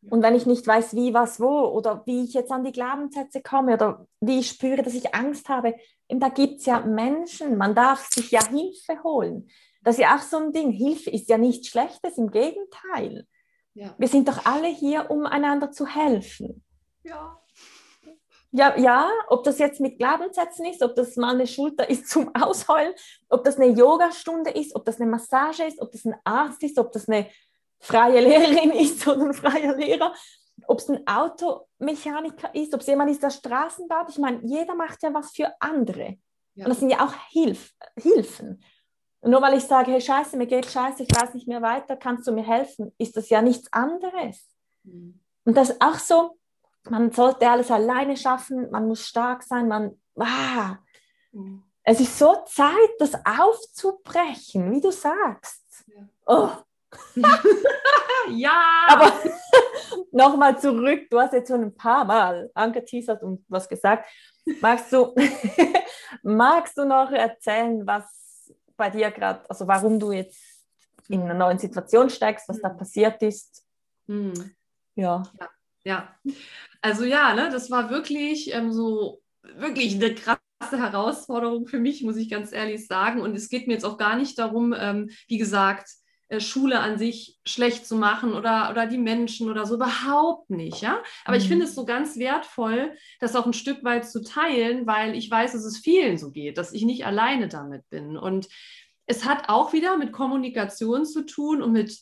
Und wenn ich nicht weiß, wie, was, wo oder wie ich jetzt an die Glaubenssätze komme oder wie ich spüre, dass ich Angst habe, da gibt es ja Menschen, man darf sich ja Hilfe holen. Das ist ja auch so ein Ding. Hilfe ist ja nichts Schlechtes, im Gegenteil. Ja. Wir sind doch alle hier, um einander zu helfen. Ja. Ja, ja, ob das jetzt mit Glaubenssätzen ist, ob das mal eine Schulter ist zum Ausheulen, ob das eine Yogastunde ist, ob das eine Massage ist, ob das ein Arzt ist, ob das eine freie Lehrerin ist oder ein freier Lehrer, ob es ein Automechaniker ist, ob es jemand ist, der Straßen baut. Ich meine, jeder macht ja was für andere. Ja. Und das sind ja auch Hilf Hilfen. Und nur weil ich sage, hey Scheiße, mir geht Scheiße, ich weiß nicht mehr weiter, kannst du mir helfen, ist das ja nichts anderes. Mhm. Und das ist auch so, man sollte alles alleine schaffen, man muss stark sein, man, ah, mhm. es ist so Zeit, das aufzubrechen, wie du sagst. Ja. Oh. Ja! Aber nochmal zurück, du hast jetzt schon ein paar Mal angeteasert und was gesagt. Magst du, magst du noch erzählen, was bei dir gerade, also warum du jetzt in einer neuen Situation steigst, was da mhm. passiert ist? Mhm. Ja. ja. Ja, also ja, ne, das war wirklich ähm, so, wirklich eine krasse Herausforderung für mich, muss ich ganz ehrlich sagen. Und es geht mir jetzt auch gar nicht darum, ähm, wie gesagt, Schule an sich schlecht zu machen oder, oder die Menschen oder so, überhaupt nicht, ja. Aber mhm. ich finde es so ganz wertvoll, das auch ein Stück weit zu teilen, weil ich weiß, dass es vielen so geht, dass ich nicht alleine damit bin. Und es hat auch wieder mit Kommunikation zu tun und mit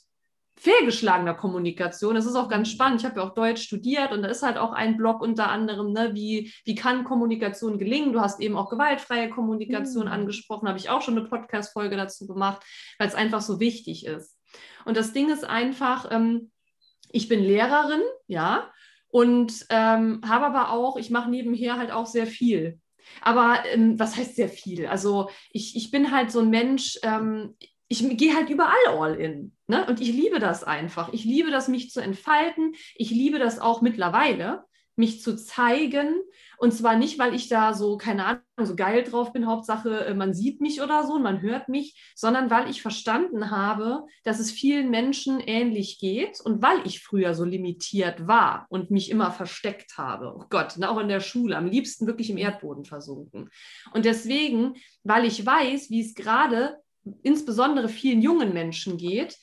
fehlgeschlagener Kommunikation. Das ist auch ganz spannend. Ich habe ja auch Deutsch studiert und da ist halt auch ein Blog unter anderem, ne, wie, wie kann Kommunikation gelingen? Du hast eben auch gewaltfreie Kommunikation mhm. angesprochen, habe ich auch schon eine Podcast-Folge dazu gemacht, weil es einfach so wichtig ist. Und das Ding ist einfach, ähm, ich bin Lehrerin, ja, und ähm, habe aber auch, ich mache nebenher halt auch sehr viel. Aber ähm, was heißt sehr viel? Also ich, ich bin halt so ein Mensch, ähm, ich gehe halt überall all in. Ne? Und ich liebe das einfach. Ich liebe das, mich zu entfalten. Ich liebe das auch mittlerweile, mich zu zeigen. Und zwar nicht, weil ich da so, keine Ahnung, so geil drauf bin, Hauptsache, äh, man sieht mich oder so, man hört mich, sondern weil ich verstanden habe, dass es vielen Menschen ähnlich geht und weil ich früher so limitiert war und mich immer versteckt habe. Oh Gott, auch in der Schule, am liebsten wirklich im Erdboden versunken. Und deswegen, weil ich weiß, wie es gerade insbesondere vielen jungen Menschen geht,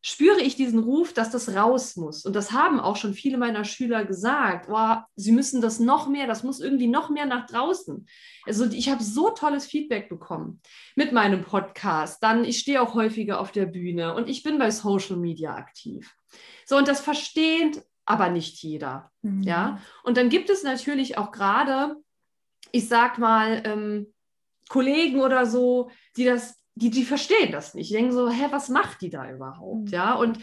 spüre ich diesen Ruf, dass das raus muss. Und das haben auch schon viele meiner Schüler gesagt. Oh, sie müssen das noch mehr, das muss irgendwie noch mehr nach draußen. Also ich habe so tolles Feedback bekommen mit meinem Podcast. Dann, ich stehe auch häufiger auf der Bühne und ich bin bei Social Media aktiv. So, und das versteht aber nicht jeder. Mhm. Ja. Und dann gibt es natürlich auch gerade, ich sag mal, ähm, Kollegen oder so, die das die, die verstehen das nicht. Die denken so, hä, was macht die da überhaupt? Mhm. Ja, und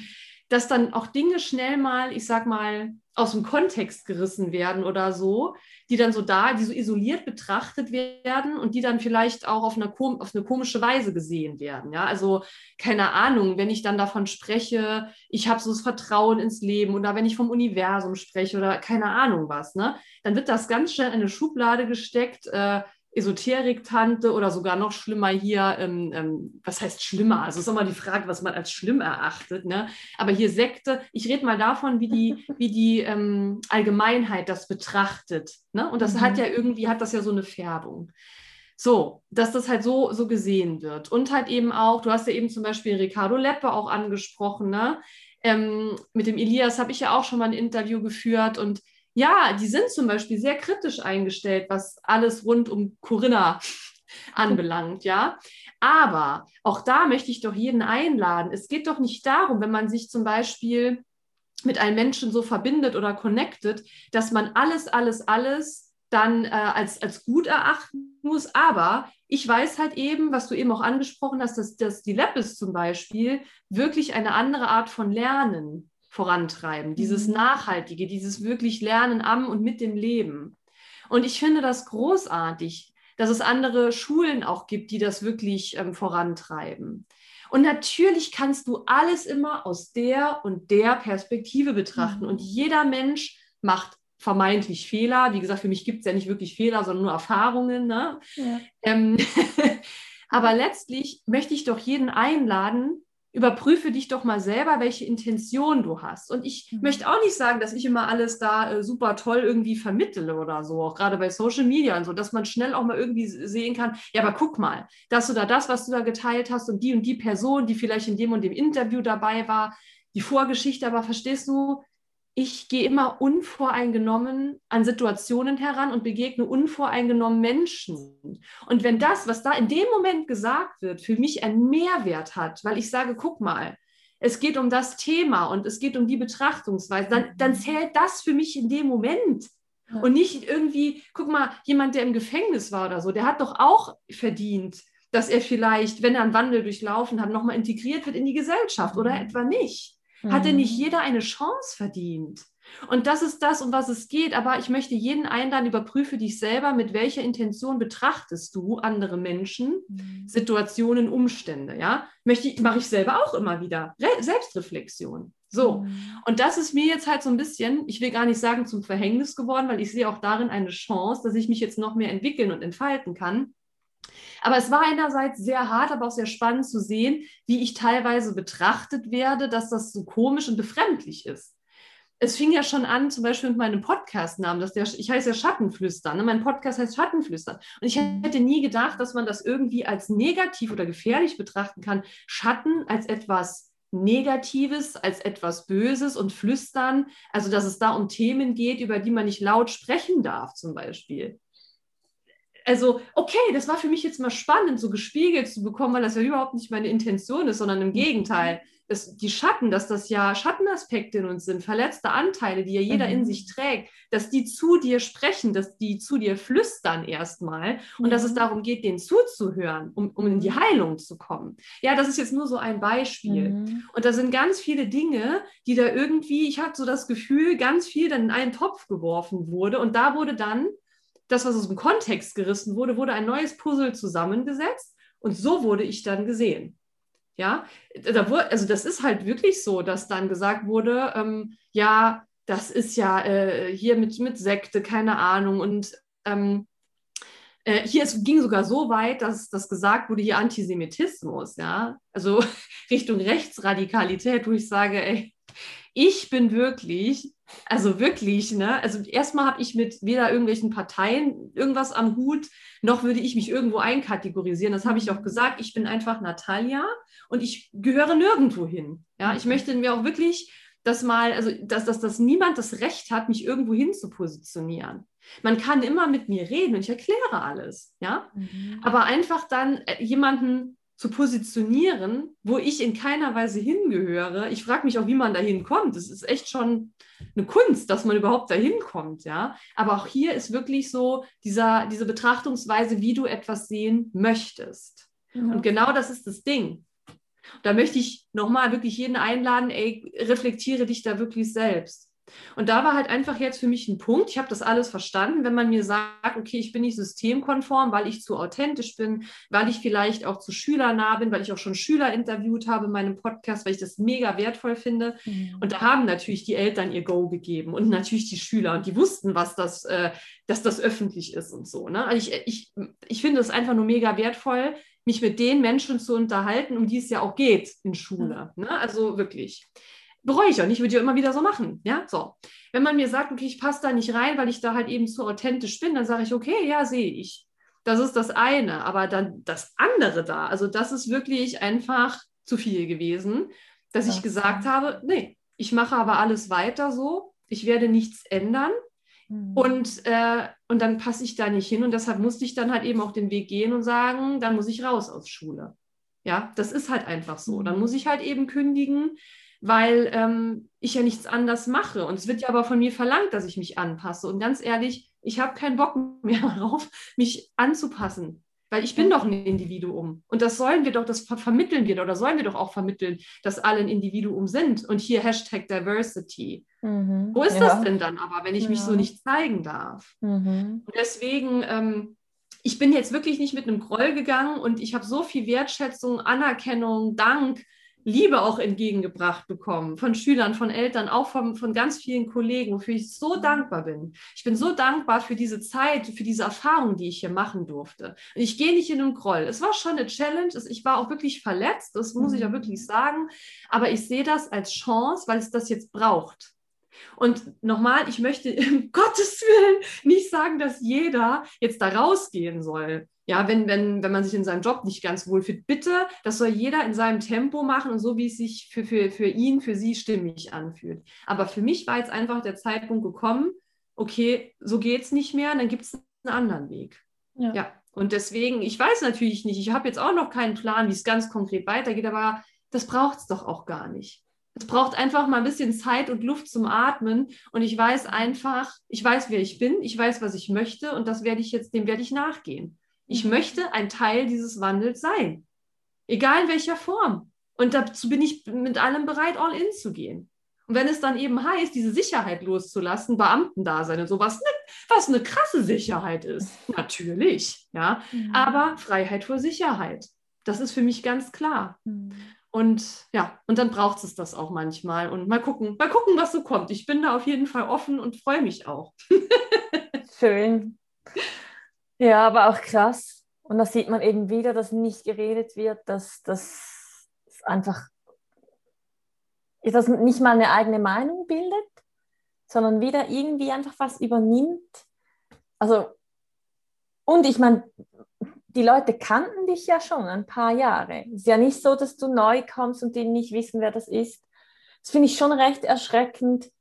dass dann auch Dinge schnell mal, ich sag mal, aus dem Kontext gerissen werden oder so, die dann so da, die so isoliert betrachtet werden und die dann vielleicht auch auf eine, auf eine komische Weise gesehen werden. Ja, also keine Ahnung, wenn ich dann davon spreche, ich habe so das Vertrauen ins Leben oder wenn ich vom Universum spreche oder keine Ahnung was, ne, dann wird das ganz schnell in eine Schublade gesteckt. Äh, Esoterik-Tante oder sogar noch schlimmer hier, ähm, ähm, was heißt schlimmer? Also ist immer die Frage, was man als schlimm erachtet. Ne? Aber hier Sekte, ich rede mal davon, wie die, wie die ähm, Allgemeinheit das betrachtet. Ne? Und das mhm. hat ja irgendwie, hat das ja so eine Färbung. So, dass das halt so, so gesehen wird. Und halt eben auch, du hast ja eben zum Beispiel Ricardo Leppe auch angesprochen, ne? Ähm, mit dem Elias habe ich ja auch schon mal ein Interview geführt und ja, die sind zum Beispiel sehr kritisch eingestellt, was alles rund um Corinna anbelangt, ja. Aber auch da möchte ich doch jeden einladen. Es geht doch nicht darum, wenn man sich zum Beispiel mit einem Menschen so verbindet oder connected, dass man alles, alles, alles dann äh, als, als gut erachten muss. Aber ich weiß halt eben, was du eben auch angesprochen hast, dass, dass die Lepis zum Beispiel wirklich eine andere Art von Lernen vorantreiben, dieses mhm. Nachhaltige, dieses wirklich Lernen am und mit dem Leben. Und ich finde das großartig, dass es andere Schulen auch gibt, die das wirklich ähm, vorantreiben. Und natürlich kannst du alles immer aus der und der Perspektive betrachten. Mhm. Und jeder Mensch macht vermeintlich Fehler. Wie gesagt, für mich gibt es ja nicht wirklich Fehler, sondern nur Erfahrungen. Ne? Ja. Ähm, aber letztlich möchte ich doch jeden einladen, überprüfe dich doch mal selber, welche Intention du hast. Und ich mhm. möchte auch nicht sagen, dass ich immer alles da äh, super toll irgendwie vermittle oder so, auch gerade bei Social Media und so, dass man schnell auch mal irgendwie sehen kann, ja, aber guck mal, das oder das, was du da geteilt hast und die und die Person, die vielleicht in dem und dem Interview dabei war, die Vorgeschichte, aber verstehst du, ich gehe immer unvoreingenommen an Situationen heran und begegne unvoreingenommen Menschen. Und wenn das, was da in dem Moment gesagt wird, für mich einen Mehrwert hat, weil ich sage, guck mal, es geht um das Thema und es geht um die Betrachtungsweise, dann, dann mhm. zählt das für mich in dem Moment. Und nicht irgendwie, guck mal, jemand, der im Gefängnis war oder so, der hat doch auch verdient, dass er vielleicht, wenn er einen Wandel durchlaufen hat, nochmal integriert wird in die Gesellschaft oder mhm. etwa nicht. Hat denn nicht mhm. jeder eine Chance verdient? Und das ist das, um was es geht. Aber ich möchte jeden einladen, überprüfe dich selber, mit welcher Intention betrachtest du andere Menschen, mhm. Situationen, Umstände. Ja, möchte ich, mache ich selber auch immer wieder. Re Selbstreflexion. So. Mhm. Und das ist mir jetzt halt so ein bisschen, ich will gar nicht sagen zum Verhängnis geworden, weil ich sehe auch darin eine Chance, dass ich mich jetzt noch mehr entwickeln und entfalten kann. Aber es war einerseits sehr hart, aber auch sehr spannend zu sehen, wie ich teilweise betrachtet werde, dass das so komisch und befremdlich ist. Es fing ja schon an, zum Beispiel mit meinem Podcast-Namen, ich heiße ja Schattenflüstern, ne? mein Podcast heißt Schattenflüstern. Und ich hätte nie gedacht, dass man das irgendwie als negativ oder gefährlich betrachten kann. Schatten als etwas Negatives, als etwas Böses und Flüstern, also dass es da um Themen geht, über die man nicht laut sprechen darf, zum Beispiel also, okay, das war für mich jetzt mal spannend, so gespiegelt zu bekommen, weil das ja überhaupt nicht meine Intention ist, sondern im mhm. Gegenteil. Das, die Schatten, dass das ja Schattenaspekte in uns sind, verletzte Anteile, die ja jeder mhm. in sich trägt, dass die zu dir sprechen, dass die zu dir flüstern erstmal und mhm. dass es mhm. darum geht, denen zuzuhören, um, um in die mhm. Heilung zu kommen. Ja, das ist jetzt nur so ein Beispiel. Mhm. Und da sind ganz viele Dinge, die da irgendwie, ich habe so das Gefühl, ganz viel dann in einen Topf geworfen wurde und da wurde dann das, was aus dem Kontext gerissen wurde, wurde ein neues Puzzle zusammengesetzt und so wurde ich dann gesehen. Ja, da wurde, also das ist halt wirklich so, dass dann gesagt wurde, ähm, ja, das ist ja äh, hier mit, mit Sekte, keine Ahnung. Und ähm, äh, hier es ging sogar so weit, dass das gesagt wurde, hier Antisemitismus, ja, also Richtung Rechtsradikalität, wo ich sage, ey, ich bin wirklich Also wirklich, ne? Also erstmal habe ich mit weder irgendwelchen Parteien irgendwas am Hut, noch würde ich mich irgendwo einkategorisieren. Das habe ich auch gesagt. Ich bin einfach Natalia und ich gehöre nirgendwo hin. Ja, ich möchte mir auch wirklich das mal, also dass, dass, dass niemand das Recht hat, mich irgendwo hin zu positionieren. Man kann immer mit mir reden und ich erkläre alles, ja. Mhm. Aber einfach dann äh, jemanden zu positionieren, wo ich in keiner Weise hingehöre. Ich frage mich auch, wie man da hinkommt. Das ist echt schon eine Kunst, dass man überhaupt dahin kommt, ja. Aber auch hier ist wirklich so dieser, diese Betrachtungsweise, wie du etwas sehen möchtest. Mhm. Und genau das ist das Ding. Da möchte ich nochmal wirklich jeden einladen, ey, reflektiere dich da wirklich selbst. Und da war halt einfach jetzt für mich ein Punkt, ich habe das alles verstanden, wenn man mir sagt, okay, ich bin nicht systemkonform, weil ich zu authentisch bin, weil ich vielleicht auch zu schülernah bin, weil ich auch schon Schüler interviewt habe in meinem Podcast, weil ich das mega wertvoll finde. Mhm. Und da haben natürlich die Eltern ihr Go gegeben und natürlich die Schüler und die wussten, was das, äh, dass das öffentlich ist und so. Ne? Also ich, ich, ich finde es einfach nur mega wertvoll, mich mit den Menschen zu unterhalten, um die es ja auch geht in Schule. Ne? Also wirklich bereue ich auch nicht, würde ich ja immer wieder so machen. Ja, so. Wenn man mir sagt, okay, ich passe da nicht rein, weil ich da halt eben zu authentisch bin, dann sage ich, okay, ja, sehe ich. Das ist das eine. Aber dann das andere da, also das ist wirklich einfach zu viel gewesen, dass ich gesagt habe, nee, ich mache aber alles weiter so, ich werde nichts ändern. Mhm. Und, äh, und dann passe ich da nicht hin. Und deshalb musste ich dann halt eben auch den Weg gehen und sagen, dann muss ich raus aus Schule. Ja, das ist halt einfach so. Dann mhm. muss ich halt eben kündigen weil ähm, ich ja nichts anders mache. Und es wird ja aber von mir verlangt, dass ich mich anpasse. Und ganz ehrlich, ich habe keinen Bock mehr darauf, mich anzupassen. Weil ich bin doch ein Individuum. Und das sollen wir doch, das ver vermitteln wir oder sollen wir doch auch vermitteln, dass alle ein Individuum sind. Und hier Hashtag Diversity. Mhm. Wo ist ja. das denn dann aber, wenn ich ja. mich so nicht zeigen darf? Mhm. Und deswegen, ähm, ich bin jetzt wirklich nicht mit einem Groll gegangen und ich habe so viel Wertschätzung, Anerkennung, Dank Liebe auch entgegengebracht bekommen von Schülern, von Eltern, auch von, von ganz vielen Kollegen, wofür ich so dankbar bin. Ich bin so dankbar für diese Zeit, für diese Erfahrung, die ich hier machen durfte. Und ich gehe nicht in den Groll. Es war schon eine Challenge. Ich war auch wirklich verletzt, das muss ich auch wirklich mhm. sagen. Aber ich sehe das als Chance, weil es das jetzt braucht. Und nochmal, ich möchte im Gottes Willen nicht sagen, dass jeder jetzt da rausgehen soll. Ja, wenn, wenn, wenn man sich in seinem Job nicht ganz wohl fühlt, bitte, das soll jeder in seinem Tempo machen und so, wie es sich für, für, für ihn, für sie stimmig anfühlt. Aber für mich war jetzt einfach der Zeitpunkt gekommen, okay, so geht es nicht mehr, dann gibt es einen anderen Weg. Ja. ja. Und deswegen, ich weiß natürlich nicht, ich habe jetzt auch noch keinen Plan, wie es ganz konkret weitergeht, aber das braucht es doch auch gar nicht. Es braucht einfach mal ein bisschen Zeit und Luft zum Atmen. Und ich weiß einfach, ich weiß, wer ich bin, ich weiß, was ich möchte und das werde ich jetzt, dem werde ich nachgehen. Ich mhm. möchte ein Teil dieses Wandels sein. Egal in welcher Form. Und dazu bin ich mit allem bereit, all in zu gehen. Und wenn es dann eben heißt, diese Sicherheit loszulassen, Beamtendasein und sowas, ne, was eine krasse Sicherheit ist, natürlich, ja. Mhm. Aber Freiheit vor Sicherheit, das ist für mich ganz klar. Mhm. Und ja, und dann braucht es das auch manchmal. Und mal gucken, mal gucken, was so kommt. Ich bin da auf jeden Fall offen und freue mich auch. Schön. Ja, aber auch krass. Und da sieht man eben wieder, dass nicht geredet wird, dass das einfach dass nicht mal eine eigene Meinung bildet, sondern wieder irgendwie einfach was übernimmt. Also, und ich meine, die Leute kannten dich ja schon ein paar Jahre. Es ist ja nicht so, dass du neu kommst und die nicht wissen, wer das ist. Das finde ich schon recht erschreckend.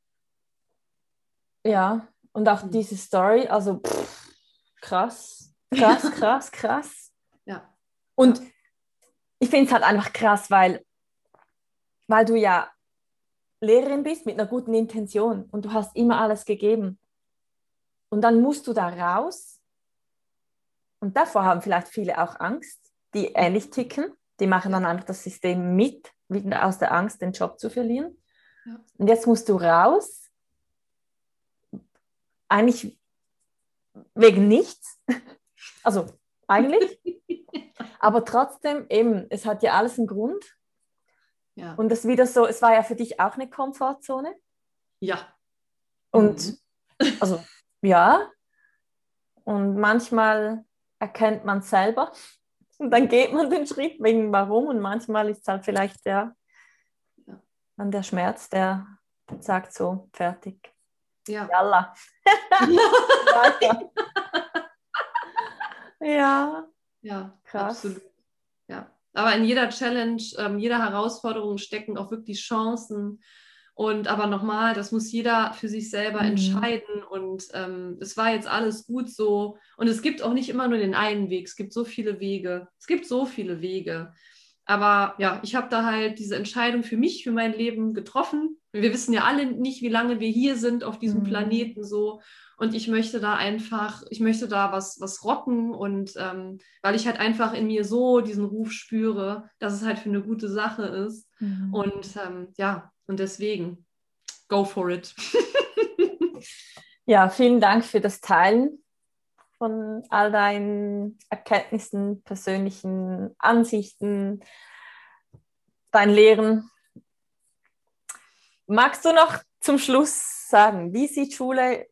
Ja, und auch mhm. diese Story, also pff, krass, krass, krass, krass. Ja. Und ich finde es halt einfach krass, weil, weil du ja Lehrerin bist mit einer guten Intention und du hast immer alles gegeben. Und dann musst du da raus. Und davor haben vielleicht viele auch Angst, die ähnlich ticken. Die machen dann einfach das System mit, wieder aus der Angst, den Job zu verlieren. Ja. Und jetzt musst du raus. Eigentlich wegen nichts. Also eigentlich. Aber trotzdem, eben, es hat ja alles einen Grund. Ja. Und das wieder so, es war ja für dich auch eine Komfortzone. Ja. Und mhm. also ja. Und manchmal erkennt man selber und dann geht man den Schritt wegen warum und manchmal ist es halt vielleicht der, dann der Schmerz, der sagt so, fertig. Ja. Yalla. ja. Ja, krass. Absolut. Ja. Aber in jeder Challenge, ähm, jeder Herausforderung stecken auch wirklich Chancen. Und aber nochmal, das muss jeder für sich selber mhm. entscheiden. Und ähm, es war jetzt alles gut so. Und es gibt auch nicht immer nur den einen Weg. Es gibt so viele Wege. Es gibt so viele Wege. Aber ja, ich habe da halt diese Entscheidung für mich, für mein Leben getroffen. Wir wissen ja alle nicht, wie lange wir hier sind auf diesem mhm. Planeten so. Und ich möchte da einfach, ich möchte da was, was rocken und ähm, weil ich halt einfach in mir so diesen Ruf spüre, dass es halt für eine gute Sache ist. Mhm. Und ähm, ja, und deswegen, go for it. ja, vielen Dank für das Teilen von all deinen Erkenntnissen, persönlichen Ansichten, dein Lehren. Magst du noch zum Schluss sagen, wie sieht Schule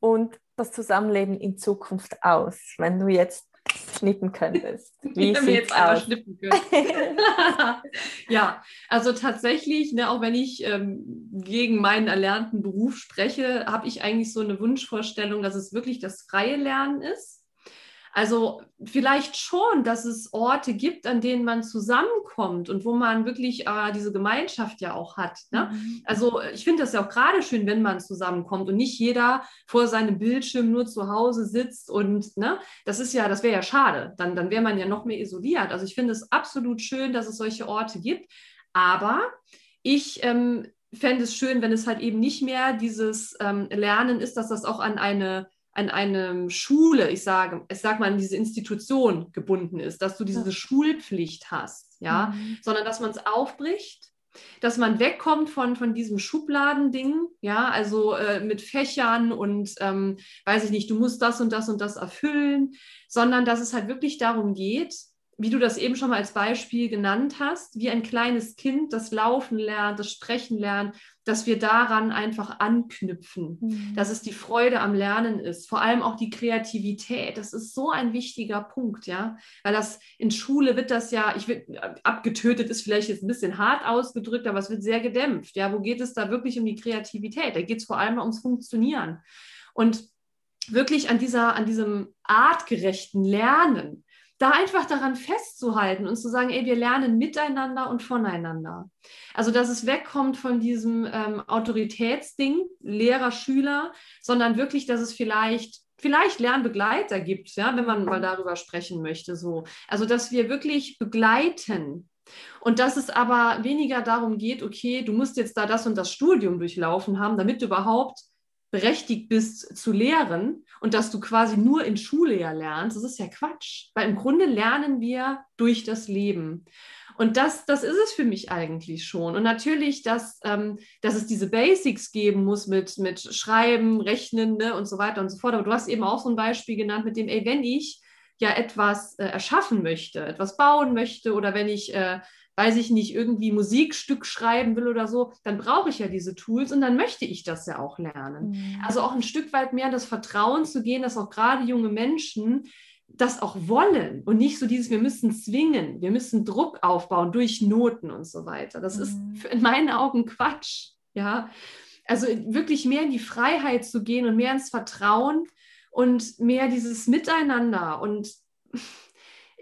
und das Zusammenleben in Zukunft aus, wenn du jetzt schnippen könntest? Wie sieht jetzt aus? ja, also tatsächlich, ne, auch wenn ich ähm, gegen meinen erlernten Beruf spreche, habe ich eigentlich so eine Wunschvorstellung, dass es wirklich das freie Lernen ist. Also vielleicht schon, dass es Orte gibt, an denen man zusammenkommt und wo man wirklich äh, diese Gemeinschaft ja auch hat. Ne? Mhm. Also ich finde das ja auch gerade schön, wenn man zusammenkommt und nicht jeder vor seinem Bildschirm nur zu Hause sitzt und ne, das ist ja, das wäre ja schade. Dann, dann wäre man ja noch mehr isoliert. Also ich finde es absolut schön, dass es solche Orte gibt. Aber ich ähm, fände es schön, wenn es halt eben nicht mehr dieses ähm, Lernen ist, dass das auch an eine an eine Schule, ich sage, ich sag mal, an diese Institution gebunden ist, dass du diese ja. Schulpflicht hast, ja, mhm. sondern dass man es aufbricht, dass man wegkommt von, von diesem Schubladending, ja, also äh, mit Fächern und ähm, weiß ich nicht, du musst das und das und das erfüllen, sondern dass es halt wirklich darum geht, wie du das eben schon mal als Beispiel genannt hast, wie ein kleines Kind das Laufen lernt, das Sprechen lernt, dass wir daran einfach anknüpfen, mhm. dass es die Freude am Lernen ist, vor allem auch die Kreativität. Das ist so ein wichtiger Punkt, ja, weil das in Schule wird das ja, ich will, abgetötet ist vielleicht jetzt ein bisschen hart ausgedrückt, aber es wird sehr gedämpft. Ja, wo geht es da wirklich um die Kreativität? Da geht es vor allem ums Funktionieren und wirklich an dieser, an diesem artgerechten Lernen da einfach daran festzuhalten und zu sagen, ey, wir lernen miteinander und voneinander. Also, dass es wegkommt von diesem ähm, Autoritätsding, Lehrer, Schüler, sondern wirklich, dass es vielleicht vielleicht Lernbegleiter gibt, ja, wenn man mal darüber sprechen möchte, so. Also, dass wir wirklich begleiten, und dass es aber weniger darum geht, okay, du musst jetzt da das und das Studium durchlaufen haben, damit du überhaupt berechtigt bist zu lehren und dass du quasi nur in Schule ja lernst, das ist ja Quatsch. Weil im Grunde lernen wir durch das Leben. Und das, das ist es für mich eigentlich schon. Und natürlich, dass, ähm, dass es diese Basics geben muss mit, mit Schreiben, Rechnen ne, und so weiter und so fort. Aber du hast eben auch so ein Beispiel genannt mit dem, ey, wenn ich ja etwas äh, erschaffen möchte, etwas bauen möchte oder wenn ich äh, weiß ich nicht, irgendwie Musikstück schreiben will oder so, dann brauche ich ja diese Tools und dann möchte ich das ja auch lernen. Mhm. Also auch ein Stück weit mehr das Vertrauen zu gehen, dass auch gerade junge Menschen das auch wollen und nicht so dieses, wir müssen zwingen, wir müssen Druck aufbauen durch Noten und so weiter. Das mhm. ist in meinen Augen Quatsch. Ja, also wirklich mehr in die Freiheit zu gehen und mehr ins Vertrauen und mehr dieses Miteinander und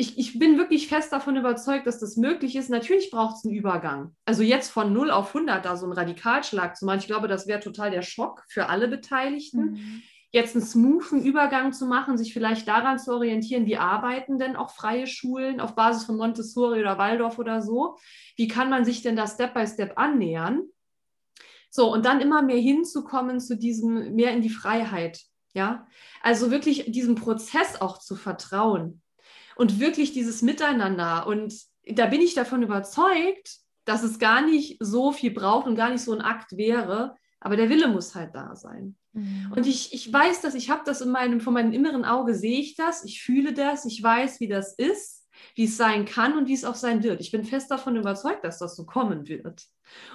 ich, ich bin wirklich fest davon überzeugt, dass das möglich ist. Natürlich braucht es einen Übergang. Also jetzt von 0 auf 100 da so einen Radikalschlag zu machen, ich glaube, das wäre total der Schock für alle Beteiligten. Mhm. Jetzt einen smoothen Übergang zu machen, sich vielleicht daran zu orientieren, wie arbeiten denn auch freie Schulen auf Basis von Montessori oder Waldorf oder so? Wie kann man sich denn da Step by Step annähern? So, und dann immer mehr hinzukommen zu diesem, mehr in die Freiheit. Ja, also wirklich diesem Prozess auch zu vertrauen und wirklich dieses Miteinander. Und da bin ich davon überzeugt, dass es gar nicht so viel braucht und gar nicht so ein Akt wäre, aber der Wille muss halt da sein. Mhm. Und ich, ich weiß das, ich habe das in meinem, von meinem inneren Auge sehe ich das, ich fühle das, ich weiß, wie das ist, wie es sein kann und wie es auch sein wird. Ich bin fest davon überzeugt, dass das so kommen wird.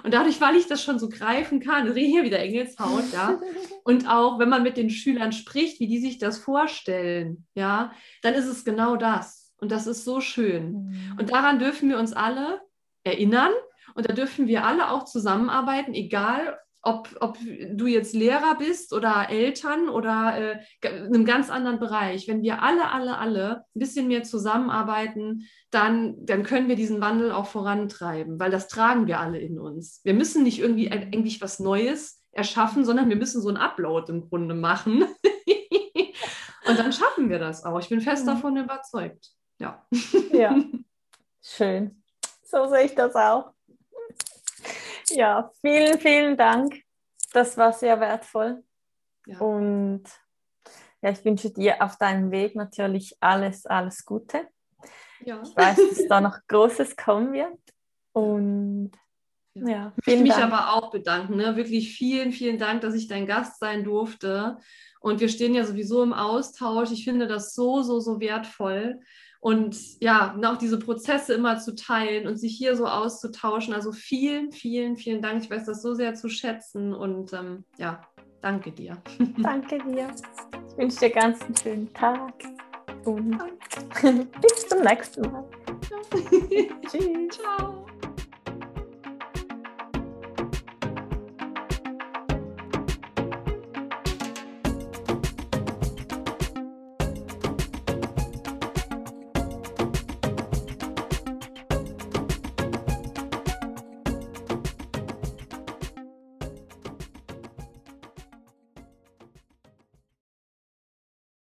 Und dadurch, weil ich das schon so greifen kann, ich hier wieder Engelshaut, ja, und auch wenn man mit den Schülern spricht, wie die sich das vorstellen, ja, dann ist es genau das. Und das ist so schön. Mhm. Und daran dürfen wir uns alle erinnern und da dürfen wir alle auch zusammenarbeiten, egal ob, ob du jetzt Lehrer bist oder Eltern oder äh, in einem ganz anderen Bereich. Wenn wir alle, alle, alle ein bisschen mehr zusammenarbeiten, dann, dann können wir diesen Wandel auch vorantreiben, weil das tragen wir alle in uns. Wir müssen nicht irgendwie eigentlich was Neues erschaffen, sondern wir müssen so einen Upload im Grunde machen. Und dann schaffen wir das auch. Ich bin fest davon überzeugt. Ja. Ja, schön. So sehe ich das auch. Ja, vielen, vielen Dank. Das war sehr wertvoll. Ja. Und ja, ich wünsche dir auf deinem Weg natürlich alles, alles Gute. Ja. Ich weiß, dass da noch Großes kommen wird. Und ja, ja ich möchte mich Dank. aber auch bedanken. Ne? Wirklich vielen, vielen Dank, dass ich dein Gast sein durfte. Und wir stehen ja sowieso im Austausch. Ich finde das so, so, so wertvoll. Und ja, auch diese Prozesse immer zu teilen und sich hier so auszutauschen. Also vielen, vielen, vielen Dank. Ich weiß das so sehr zu schätzen und ähm, ja, danke dir. Danke dir. Ich wünsche dir ganz einen schönen Tag und bis zum nächsten Mal. Tschüss. Ciao.